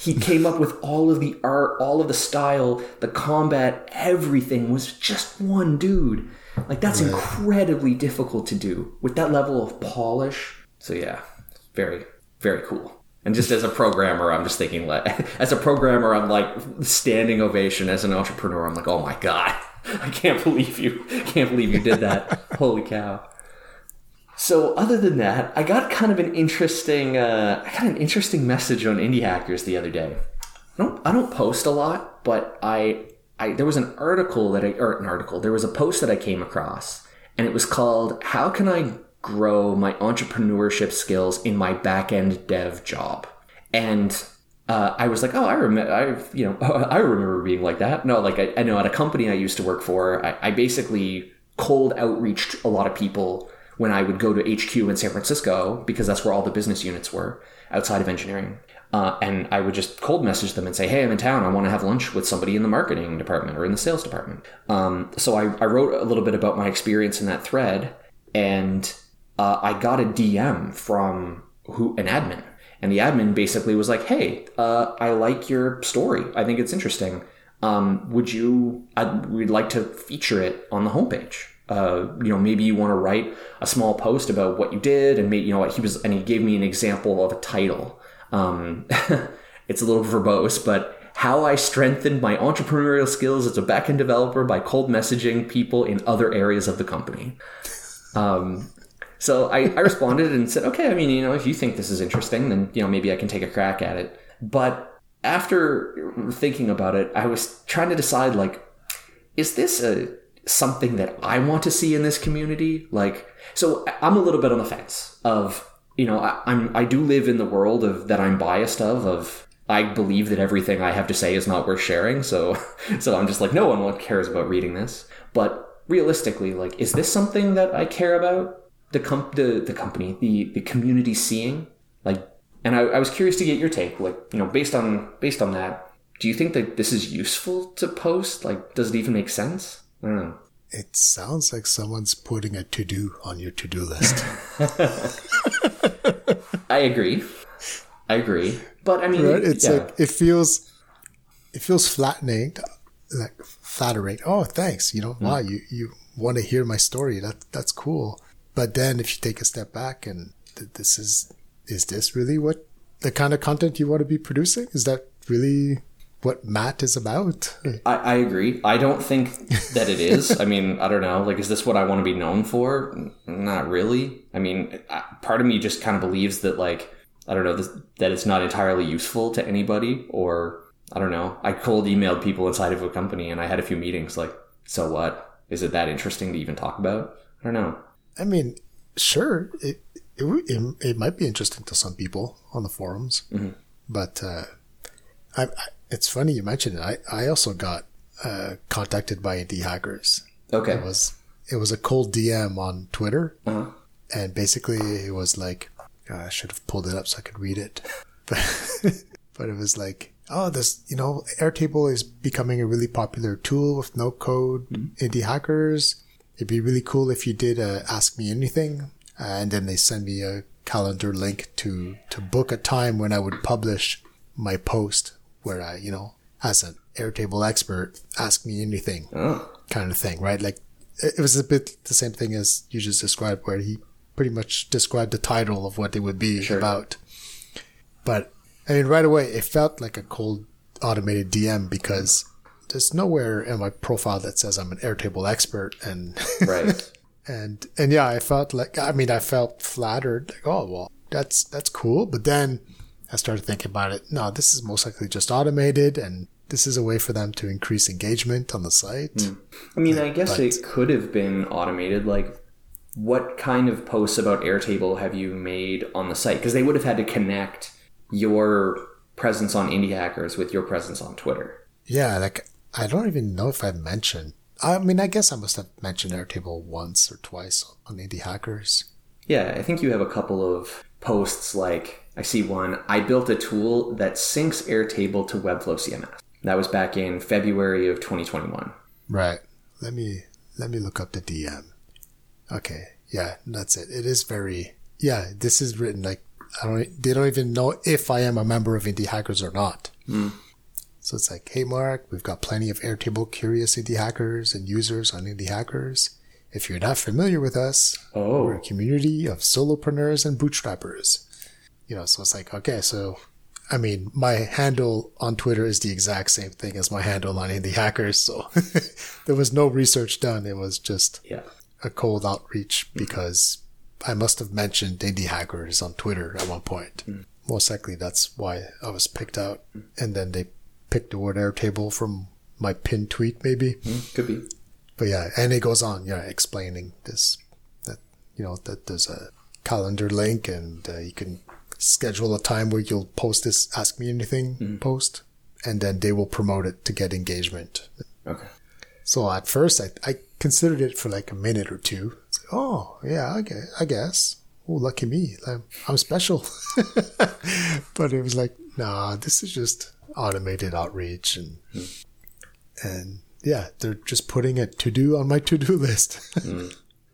He came up with all of the art, all of the style, the combat, everything was just one dude. Like that's incredibly difficult to do with that level of polish. So yeah, very very cool. And just as a programmer, I'm just thinking like as a programmer, I'm like standing ovation. As an entrepreneur, I'm like, oh my god, I can't believe you, can't believe you did that. Holy cow. So other than that, I got kind of an interesting, uh, I got an interesting message on Indie Hackers the other day. I don't, I don't post a lot, but I, I, there was an article that I, or an article, there was a post that I came across, and it was called "How Can I Grow My Entrepreneurship Skills in My Backend Dev Job?" And uh, I was like, oh, I remember, I you know, I remember being like that. No, like I, I know at a company I used to work for, I, I basically cold outreached a lot of people when I would go to HQ in San Francisco because that's where all the business units were outside of engineering. Uh, and I would just cold message them and say, "Hey, I'm in town. I want to have lunch with somebody in the marketing department or in the sales department." Um, so I, I wrote a little bit about my experience in that thread, and uh, I got a DM from who an admin, and the admin basically was like, "Hey, uh, I like your story. I think it's interesting. Um, would you? I'd, we'd like to feature it on the homepage." Uh, you know, maybe you want to write a small post about what you did, and maybe you know what he was, and he gave me an example of a title. Um, it's a little verbose, but how I strengthened my entrepreneurial skills as a backend developer by cold messaging people in other areas of the company. Um, so I, I responded and said, okay, I mean, you know, if you think this is interesting, then, you know, maybe I can take a crack at it. But after thinking about it, I was trying to decide, like, is this a something that I want to see in this community? Like, so I'm a little bit on the fence of, you know, I, I'm I do live in the world of that I'm biased of of I believe that everything I have to say is not worth sharing. So, so I'm just like, no one cares about reading this. But realistically, like, is this something that I care about? The comp, the, the company, the the community seeing, like, and I, I was curious to get your take, like, you know, based on based on that, do you think that this is useful to post? Like, does it even make sense? I don't know. It sounds like someone's putting a to do on your to do list. I agree. I agree. But I mean, right? It's yeah. like it feels it feels flattening, like flattering. Oh, thanks. You know, hmm. wow, you you want to hear my story. That that's cool. But then if you take a step back and th- this is is this really what the kind of content you want to be producing? Is that really what Matt is about? I, I agree. I don't think that it is. I mean, I don't know. Like, is this what I want to be known for? Not really. I mean, part of me just kind of believes that, like, I don't know, this, that it's not entirely useful to anybody, or I don't know. I cold emailed people inside of a company and I had a few meetings. Like, so what? Is it that interesting to even talk about? I don't know. I mean, sure, it it, it, it might be interesting to some people on the forums, but uh, I, I, it's funny you mentioned it. I, I also got uh, contacted by indie hackers. Okay. It was it was a cold DM on Twitter, Uh-huh. and basically it was like I should have pulled it up so I could read it, but but it was like oh this you know Airtable is becoming a really popular tool with no code indie hackers. It'd be really cool if you did uh, ask me anything, and then they send me a calendar link to to book a time when I would publish my post where I you know as an Airtable expert ask me anything Oh. kind of thing, right? Like it was a bit the same thing as you just described, where he pretty much described the title of what it would be Sure. about. But I mean, right away, it felt like a cold automated DM because there's nowhere in my profile that says I'm an Airtable expert, and Right. and and yeah, I felt like I mean, I felt flattered, like oh well, that's that's cool. But then I started thinking about it. No, this is most likely just automated, and this is a way for them to increase engagement on the site. Hmm. I mean, I guess But- it could have been automated. Like, what kind of posts about Airtable have you made on the site? Because they would have had to connect your presence on Indie Hackers with your presence on Twitter. Yeah, like I don't even know if I mentioned. I mean, I guess I must have mentioned Airtable once or twice on Indie Hackers. Yeah, I think you have a couple of posts like I see one. I built a tool that syncs Airtable to Webflow CMS. That was back in February of 2021. Right. Let me let me look up the DM. Okay. Yeah, that's it. It is very. Yeah, this is written like I don't. They don't even know if I am a member of Indie Hackers or not. Hmm. So it's like, hey, Mark, we've got plenty of Airtable curious indie hackers and users on Indie Hackers. If you're not familiar with us, Oh. we're a community of solopreneurs and bootstrappers. You know, so it's like, okay, so I mean, my handle on Twitter is the exact same thing as my handle on Indie Hackers. So there was no research done. It was just Yeah. a cold outreach mm-hmm. because I must have mentioned Indie Hackers on Twitter at one point. Mm-hmm. Most likely that's why I was picked out. Mm-hmm. And then they picked the word Airtable from my pinned tweet, maybe. Could be. But yeah, and it goes on, yeah, explaining this that you know that there's a calendar link and uh, you can schedule a time where you'll post this Ask Me Anything mm. post, and then they will promote it to get engagement. Okay. So at first, I I considered it for like a minute or two. Like, oh yeah, I guess, I guess. Oh, lucky me! I'm, I'm special. but it was like, nah, this is just automated outreach and hmm. and yeah, they're just putting a to do on my to do list. Hmm.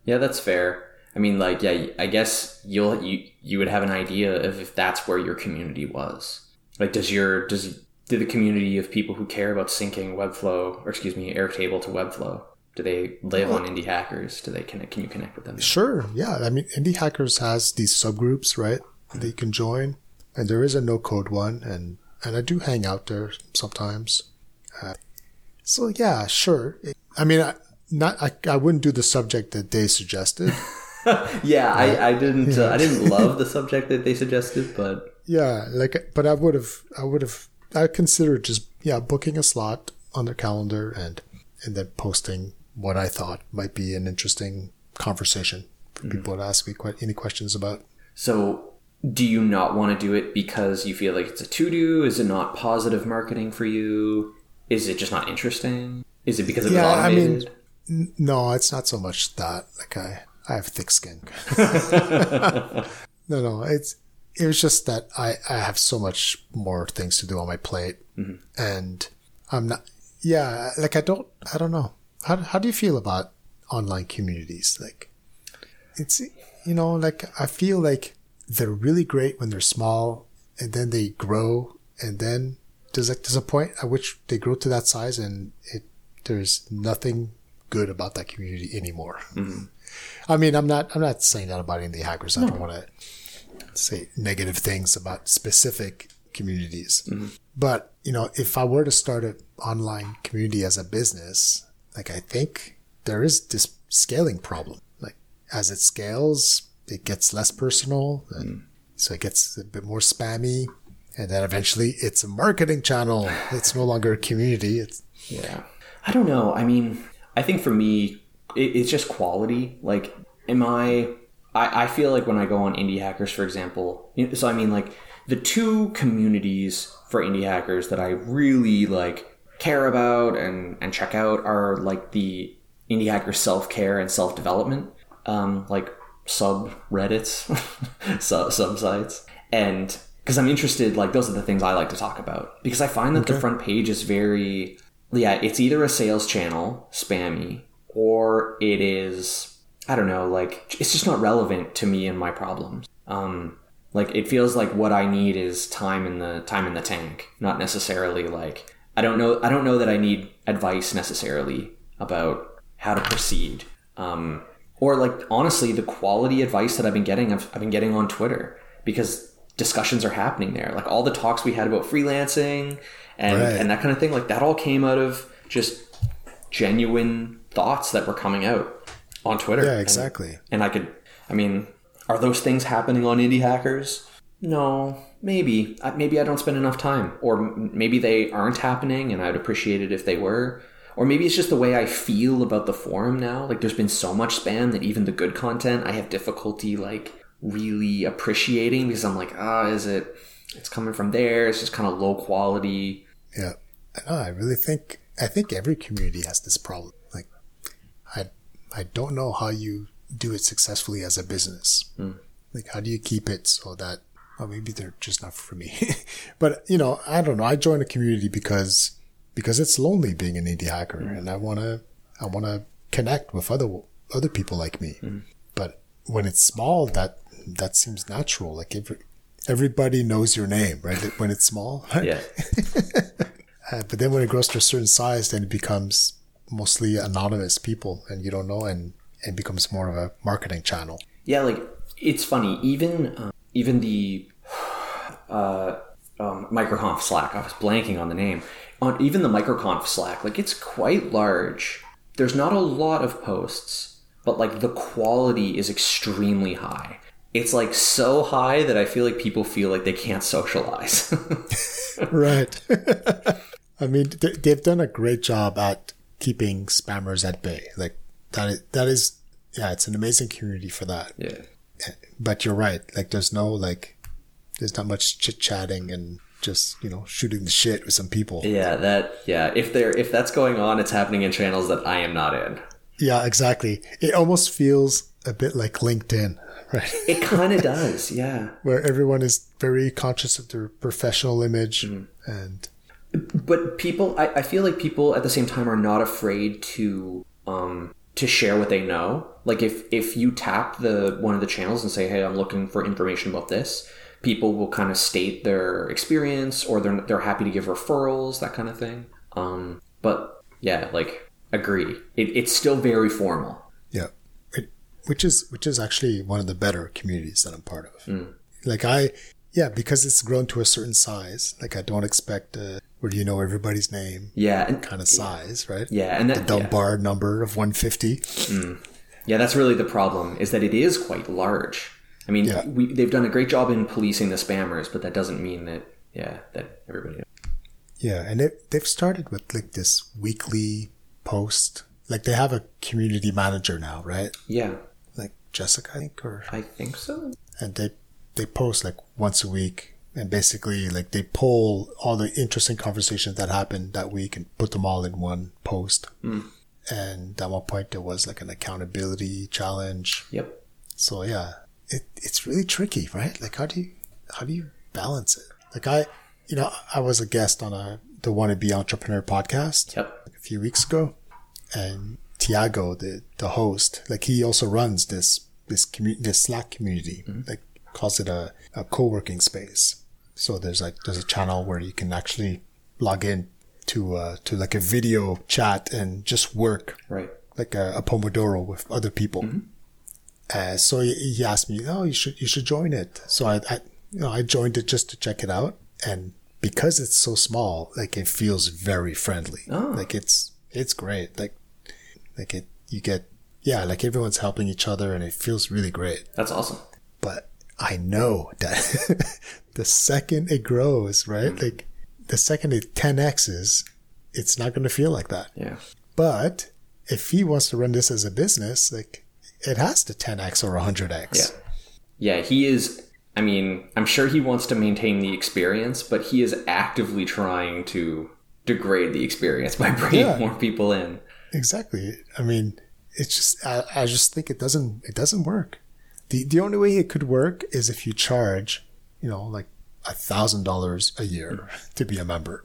Yeah, that's fair. I mean, like, yeah, I guess you'll you you would have an idea of if that's where your community was. Like, does your does do the community of people who care about syncing Webflow or excuse me Airtable to Webflow? Do they live on Indie Hackers? Do they connect? Can you connect with them? Sure. Yeah. I mean, Indie Hackers has these subgroups, right? That you can join, and there is a no code one, and and I do hang out there sometimes. Uh, so yeah, sure. I mean, I, not I, I wouldn't do the subject that they suggested. Yeah, I, I didn't uh, I didn't love the subject that they suggested, but yeah, like, but I would have, I would have, I considered just yeah booking a slot on their calendar and and then posting what I thought might be an interesting conversation for people to ask me que- any questions about. so do you not want to do it because you feel like it's a to do? Is it not positive marketing for you? Is it just not interesting? Is it because it was Yeah, I mean, automated? No, it's not so much that. Like I, I have thick skin. no, no, it's it was just that I I have so much more things to do on my plate, mm-hmm. and I'm not. Yeah, like I don't. I don't know. How how do you feel about online communities? Like, it's you know, like I feel like they're really great when they're small, and then they grow, and then there's like there's a point at which they grow to that size, and it there's nothing good about that community anymore. Mm-hmm. I mean, I'm not I'm not saying that about indie hackers. I don't want to say negative things about specific communities. Mm-hmm. But, you know, if I were to start an online community as a business, like I think there is this scaling problem. Like as it scales, it gets less personal and mm. so it gets a bit more spammy and then eventually it's a marketing channel. It's no longer a community. It's Yeah. I don't know. I mean, I think for me, it, it's just quality. Like, am I, I? I feel like when I go on Indie Hackers, for example. you know, So I mean, like the two communities for indie hackers that I really like care about and and check out are like the indie hacker self care and self development, um, like subreddits, sub sites, and because I'm interested, like those are the things I like to talk about because I find that the front page is very, yeah, it's either a sales channel, spammy, or it is, I don't know, like it's just not relevant to me and my problems. Um, like it feels like what I need is time in the time in the tank, not necessarily like I don't know. I don't know that I need advice necessarily about how to proceed. Um, or like honestly, the quality advice that I've been getting, I've, I've been getting on Twitter because discussions are happening there. Like all the talks we had about freelancing and Right. and that kind of thing. Like that all came out of just genuine thoughts that were coming out on Twitter. yeah, exactly. and I could, I mean, are those things happening on indie hackers? No, maybe. Maybe I don't spend enough time, or maybe they aren't happening, and I'd appreciate it if they were. Or maybe it's just the way I feel about the forum now. Like, there's been so much spam that even the good content I have difficulty like really appreciating because I'm like, ah, is it? It's coming from there. It's just kind of low quality. Yeah. No, I really think I think every community has this problem. I don't know how you do it successfully as a business. Hmm. Like how do you keep it so that well maybe they're just not for me. but you know, I don't know. I joined a community because because it's lonely being an indie hacker hmm. and I wanna I wanna connect with other other people like me. Hmm. But when it's small that that seems natural. Like every, everybody knows your name, right? When it's small. Yeah. Uh, but then when it grows to a certain size, then it becomes mostly anonymous people, and you don't know, and it becomes more of a marketing channel. Yeah, like it's funny. Even uh, even the uh, um, microconf Slack. I was blanking on the name. On even the microconf Slack, like it's quite large. There's not a lot of posts, but like the quality is extremely high. It's like so high that I feel like people feel like they can't socialize. Right. I mean, they- they've done a great job at keeping spammers at bay. Like that is, that is, yeah, it's an amazing community for that. yeah. But you're right. Like there's no, like, there's not much chit chatting and just, you know, shooting the shit with some people. Yeah, that yeah. If there if that's going on, it's happening in channels that I am not in. Yeah, exactly. It almost feels a bit like LinkedIn, right? It kind of does, yeah. Where everyone is very conscious of their professional image mm-hmm. and but people I, I feel like people at the same time are not afraid to um to share what they know. Like if if you tap the one of the channels and say hey i'm looking for information about this people will kind of state their experience or they're they're happy to give referrals that kind of thing. Um but yeah like agree. It, it's still very formal. Yeah, it, which is which is actually one of the better communities that I'm part of. Like I, yeah, because it's grown to a certain size. Like I don't expect uh, where do you know everybody's name yeah and kind of size, right? yeah and The that yeah. Number of 150. Mm. Yeah, that's really the problem. Is that it is quite large. I mean, Yeah. we, they've done a great job in policing the spammers, but that doesn't mean that yeah that everybody. Yeah, and it, they've started with like this weekly post. Like they have a community manager now, right? Yeah, Like Jessica, I think, or I think so. and they they post like once a week and basically like they pull all the interesting conversations that happened that week and put them all in one post hmm. and at one point there was like an accountability challenge. Yep. So yeah, it it's really tricky, right? Like how do you how do you balance it? Like I, you know, I was a guest on a the Wannabe Entrepreneur podcast Yep. a few weeks ago, and Tiago, the the host, like he also runs this this community, this Slack community, mm-hmm. like calls it a a co-working space. So there's like there's a channel where you can actually log in to uh to like a video chat and just work Right. like a, a Pomodoro with other people. Uh, so he, he asked me, "Oh, you should you should join it." So I, I you know I joined it just to check it out, and because it's so small, like it feels very friendly. Oh. Like it's it's great. Like like it you get yeah like everyone's helping each other, and it feels really great. That's awesome. I know that the second it grows, right? Mm. Like the second it 10x's, it's not going to feel like that. Yeah. But if he wants to run this as a business, like it has to 10x or 100x. Yeah. Yeah, he is. I mean, I'm sure he wants to maintain the experience, but he is actively trying to degrade the experience by bringing Yeah. more people in. Exactly. I mean, it's just I, I just think it doesn't it doesn't work. The the only way it could work is if you charge, you know, like a thousand dollars a year to be a member.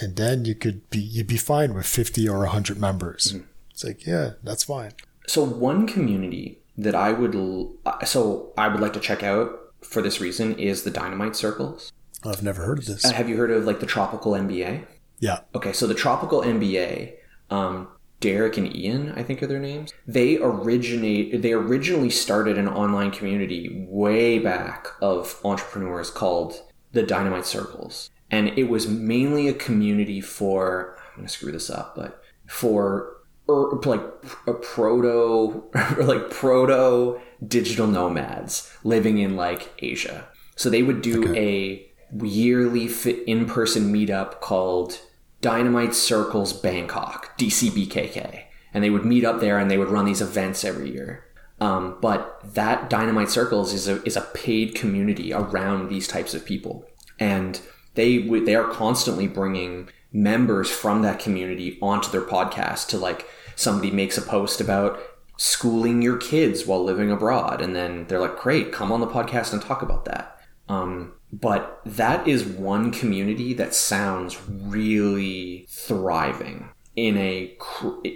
And then you could be you'd be fine with fifty or hundred members. It's like, yeah, that's fine. So one community that I would l- so I would like to check out for this reason is the Dynamite Circles. I've never heard of this. Uh, have you heard of like the Tropical MBA? Yeah. Okay, so the Tropical MBA, um, Derek and Ian, I think are their names. They originate. They originally started an online community way back of entrepreneurs called the Dynamite Circles, and it was mainly a community for. I'm gonna screw this up, but for er, like a proto or like proto digital nomads living in like Asia. So they would do a yearly in-person meetup called Dynamite Circles Bangkok, DCBKK. And they would meet up there and they would run these events every year. Um, but that Dynamite Circles is a, is a paid community around these types of people. And they, would- they are constantly bringing members from that community onto their podcast to like, somebody makes a post about schooling your kids while living abroad. And then they're like, great, come on the podcast and talk about that. Um, but that is one community that sounds really thriving in a,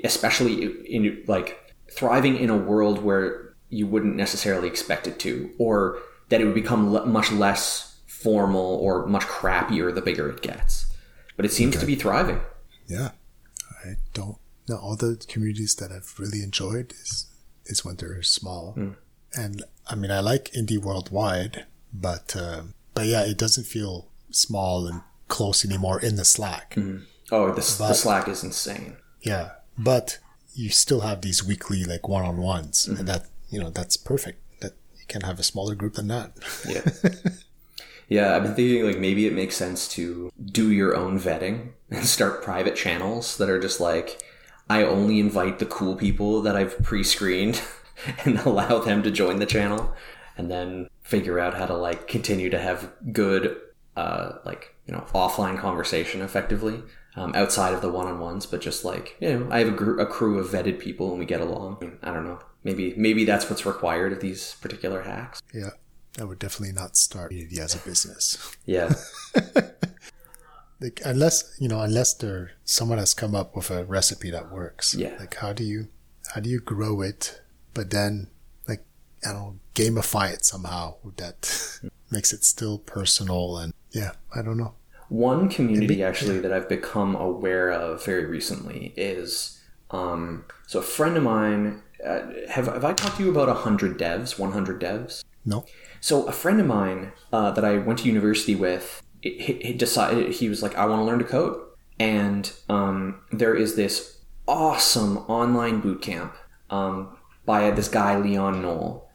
especially in like thriving in a world where you wouldn't necessarily expect it to, or that it would become le- much less formal or much crappier the bigger it gets. But it seems to be thriving. Yeah. I don't know. All the communities that I've really enjoyed is is when they're small. And I mean, I like indie worldwide, but um, but yeah, it doesn't feel small and close anymore in the Slack. Mm. Oh, the, the Slack is insane. Yeah, but you still have these weekly like one on ones, and mm-hmm. that you know that's perfect. That you can have a smaller group than that. Yeah. yeah, I've been thinking like maybe it makes sense to do your own vetting and start private channels that are just like I only invite the cool people that I've pre-screened and allow them to join the channel and then figure out how to like continue to have good uh like, you know, offline conversation effectively. Um, outside of the one-on-ones, but just like you know, I have a, gr- a crew of vetted people and we get along. I don't know. Maybe maybe that's what's required of these particular hacks. yeah, I would definitely not start it as a business. Yeah. like unless you know unless there someone has come up with a recipe that works Yeah. like how do you how do you grow it but then like i don't know gamify it somehow that makes it still personal and yeah i don't know One community actually that I've become aware of very recently is um, so a friend of mine. Uh, have have I talked to you about hundred devs, one hundred devs? no So a friend of mine uh, that I went to university with, he, he decided he was like, I want to learn to code, and um, there is this awesome online boot camp um, by this guy Leon Noel,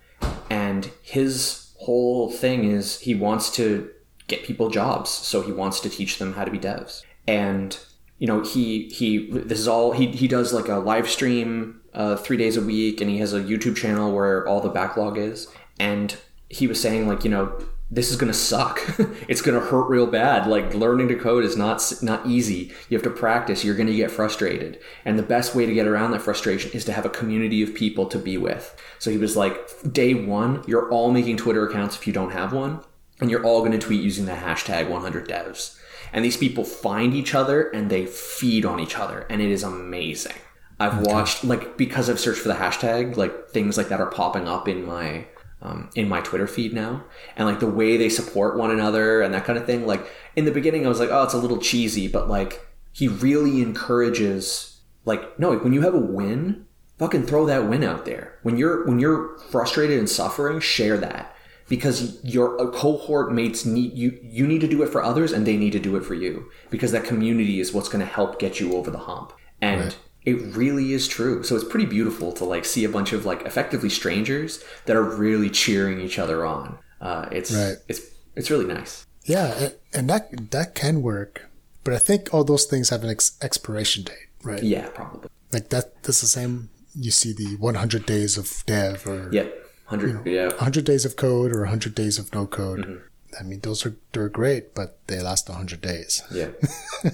and his whole thing is he wants to get people jobs, so he wants to teach them how to be devs, and you know he he this is all he he does like a live stream uh, three days a week, and he has a YouTube channel where all the backlog is, and he was saying like you know this is going to suck. it's going to hurt real bad. Like learning to code is not not easy. You have to practice. You're going to get frustrated. And the best way to get around that frustration is to have a community of people to be with. So he was like, day 1, you're all making Twitter accounts if you don't have one, and you're all going to tweet using the hashtag 100devs. And these people find each other and they feed on each other, and it is amazing. I've okay. watched like because I've searched for the hashtag, like things like that are popping up in my um, in my Twitter feed now, and like the way they support one another and that kind of thing. Like in the beginning, I was like, oh, it's a little cheesy, but like he really encourages. Like no, when you have a win, fucking throw that win out there. When you're when you're frustrated and suffering, share that because your cohort mates need you. You need to do it for others, and they need to do it for you because that community is what's going to help get you over the hump. And right it really is true. So it's pretty beautiful to like see a bunch of like effectively strangers that are really cheering each other on. Uh, it's right. it's it's really nice. Yeah, and that that can work, but I think all those things have an ex- expiration date, right? Yeah, probably. Like that. That's the same. You see the 100 days of dev, or yeah, 100 you know, yeah, 100 days of code, or 100 days of no code. Mm-hmm. I mean, those are they're great, but they last 100 days. Yeah.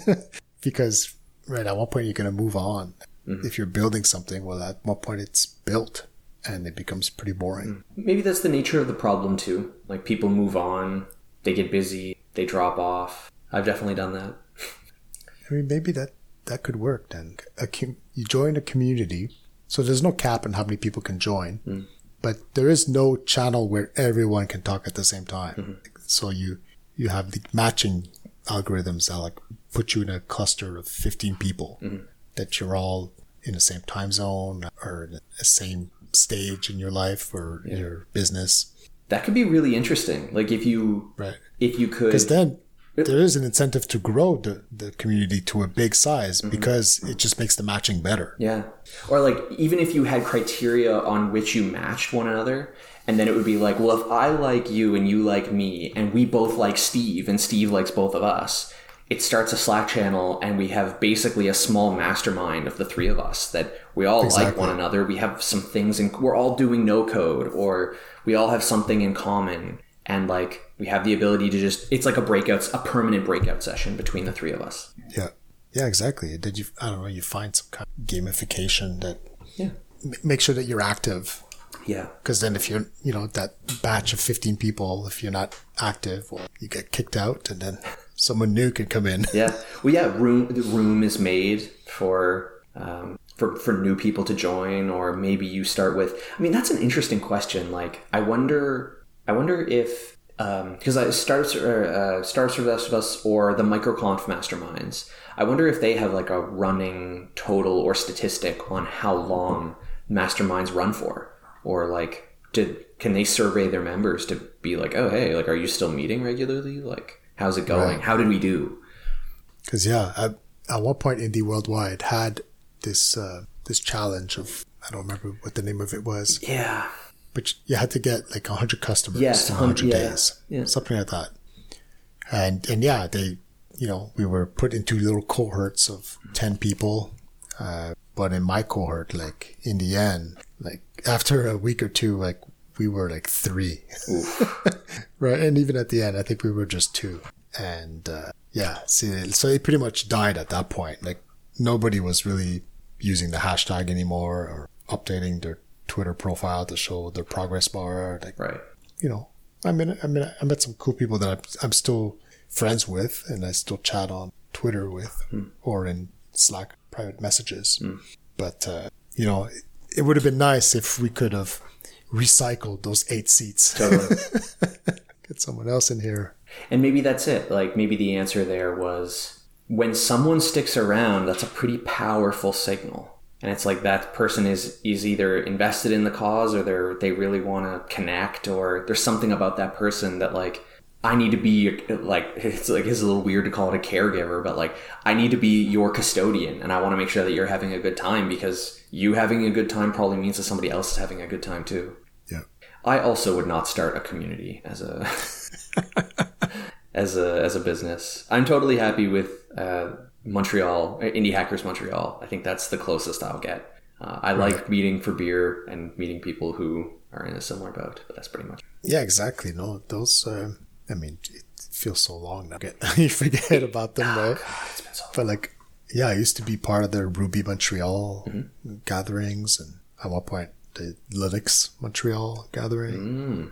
because right at one point you're going to move on mm-hmm. if you're building something well at one point it's built and it becomes pretty boring mm-hmm. maybe that's the nature of the problem too like people move on they get busy they drop off i've definitely done that i mean maybe that that could work then a, you join a community so there's no cap on how many people can join mm. but there is no channel where everyone can talk at the same time mm-hmm. so you you have the matching algorithms that like put you in a cluster of 15 people mm-hmm. that you're all in the same time zone or the same stage in your life or yeah. your business. That could be really interesting. Like if you, right. if you could, because then there is an incentive to grow the, the community to a big size mm-hmm. because it just makes the matching better. Yeah. Or like even if you had criteria on which you matched one another, and then it would be like, well, if I like you and you like me, and we both like Steve, and Steve likes both of us, it starts a Slack channel, and we have basically a small mastermind of the three of us that we all exactly. like one another. We have some things, and we're all doing no code, or we all have something in common, and like we have the ability to just, it's like a breakout, a permanent breakout session between the three of us. Yeah. Yeah, exactly. Did you, I don't know, you find some kind of gamification that yeah. M- make sure that you're active yeah. Because then if you're, you know, that batch of 15 people, if you're not active, well, you get kicked out and then someone new can come in. yeah. Well, yeah, room, the room is made for, um, for, for new people to join, or maybe you start with, I mean, that's an interesting question. Like, I wonder, I wonder if, because um, I starts uh, starts with us or the microconf masterminds. I wonder if they have like a running total or statistic on how long masterminds run for or like did can they survey their members to be like oh hey like are you still meeting regularly? Like how's it going? Right. how did we do? Because yeah at, at one point indie worldwide had this uh, this challenge of i don't remember what the name of it was. Yeah. But you had to get like 100 customers yes, in 100 yeah, days yeah. something like that. And and yeah they you know we were put into little cohorts of 10 people uh, but in my cohort like in the end like after a week or two, like we were like three, right? And even at the end, I think we were just two. And uh, yeah, see, so it pretty much died at that point. Like nobody was really using the hashtag anymore or updating their Twitter profile to show their progress bar. Like, right. You know, I mean, I mean, I met some cool people that I'm, I'm still friends with, and I still chat on Twitter with hmm. or in Slack private messages. Hmm. But uh, you know, it would have been nice if we could have recycled those eight seats. Totally. Get someone else in here. And maybe that's it. Like maybe the answer there was when someone sticks around, that's a pretty powerful signal. And it's like that person is is either invested in the cause or they're they really want to connect or there's something about that person that like I need to be like it's like it's a little weird to call it a caregiver, but like I need to be your custodian and I want to make sure that you're having a good time because you having a good time probably means that somebody else is having a good time too. Yeah. I also would not start a community as a as a as a business. I'm totally happy with uh, Montreal, Indie Hackers Montreal. I think that's the closest I'll get. Uh, I right. like meeting for beer and meeting people who are in a similar boat, but that's pretty much. Yeah, exactly. No, those. Uh I mean, it feels so long now. You forget about them, right? Been so But like, yeah, I used to be part of the Ruby Montreal Mm-hmm. gatherings, and at one point the Linux Montreal gathering. Mm.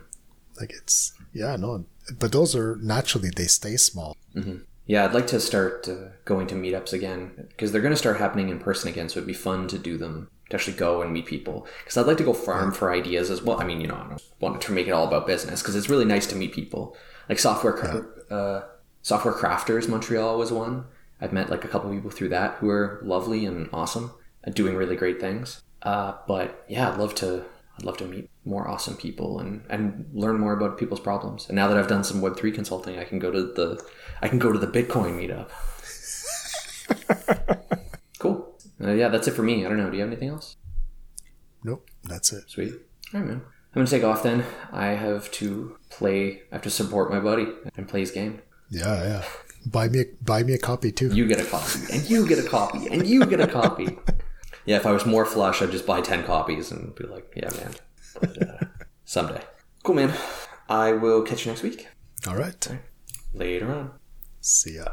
Like it's yeah, no, but those are naturally they stay small. Yeah, I'd like to start uh, going to meetups again because they're going to start happening in person again. So it'd be fun to do them, to actually go and meet people. Because I'd like to go farm for ideas as well. I mean, you know, I don't want to make it all about business because it's really nice to meet people. Like software, cra- uh, software crafters Montreal was one. I've met like a couple people through that who are lovely and awesome and doing really great things. Uh, but yeah, I'd love to. I'd love to meet more awesome people and, and learn more about people's problems. And now that I've done some Web three consulting, I can go to the I can go to the Bitcoin meetup. cool. Uh, yeah, that's it for me. I don't know. Do you have anything else? Nope, that's it. Sweet. All right, man. I'm gonna take off then. I have to play. I have to support my buddy and play his game. Yeah, yeah. Buy me, a, buy me a copy too. You get a copy, and you get a copy, and you get a copy. Yeah, if I was more flush, I'd just buy ten copies and be like, "Yeah, man." But, uh, someday. Cool, man. I will catch you next week. All right. Later on. See ya.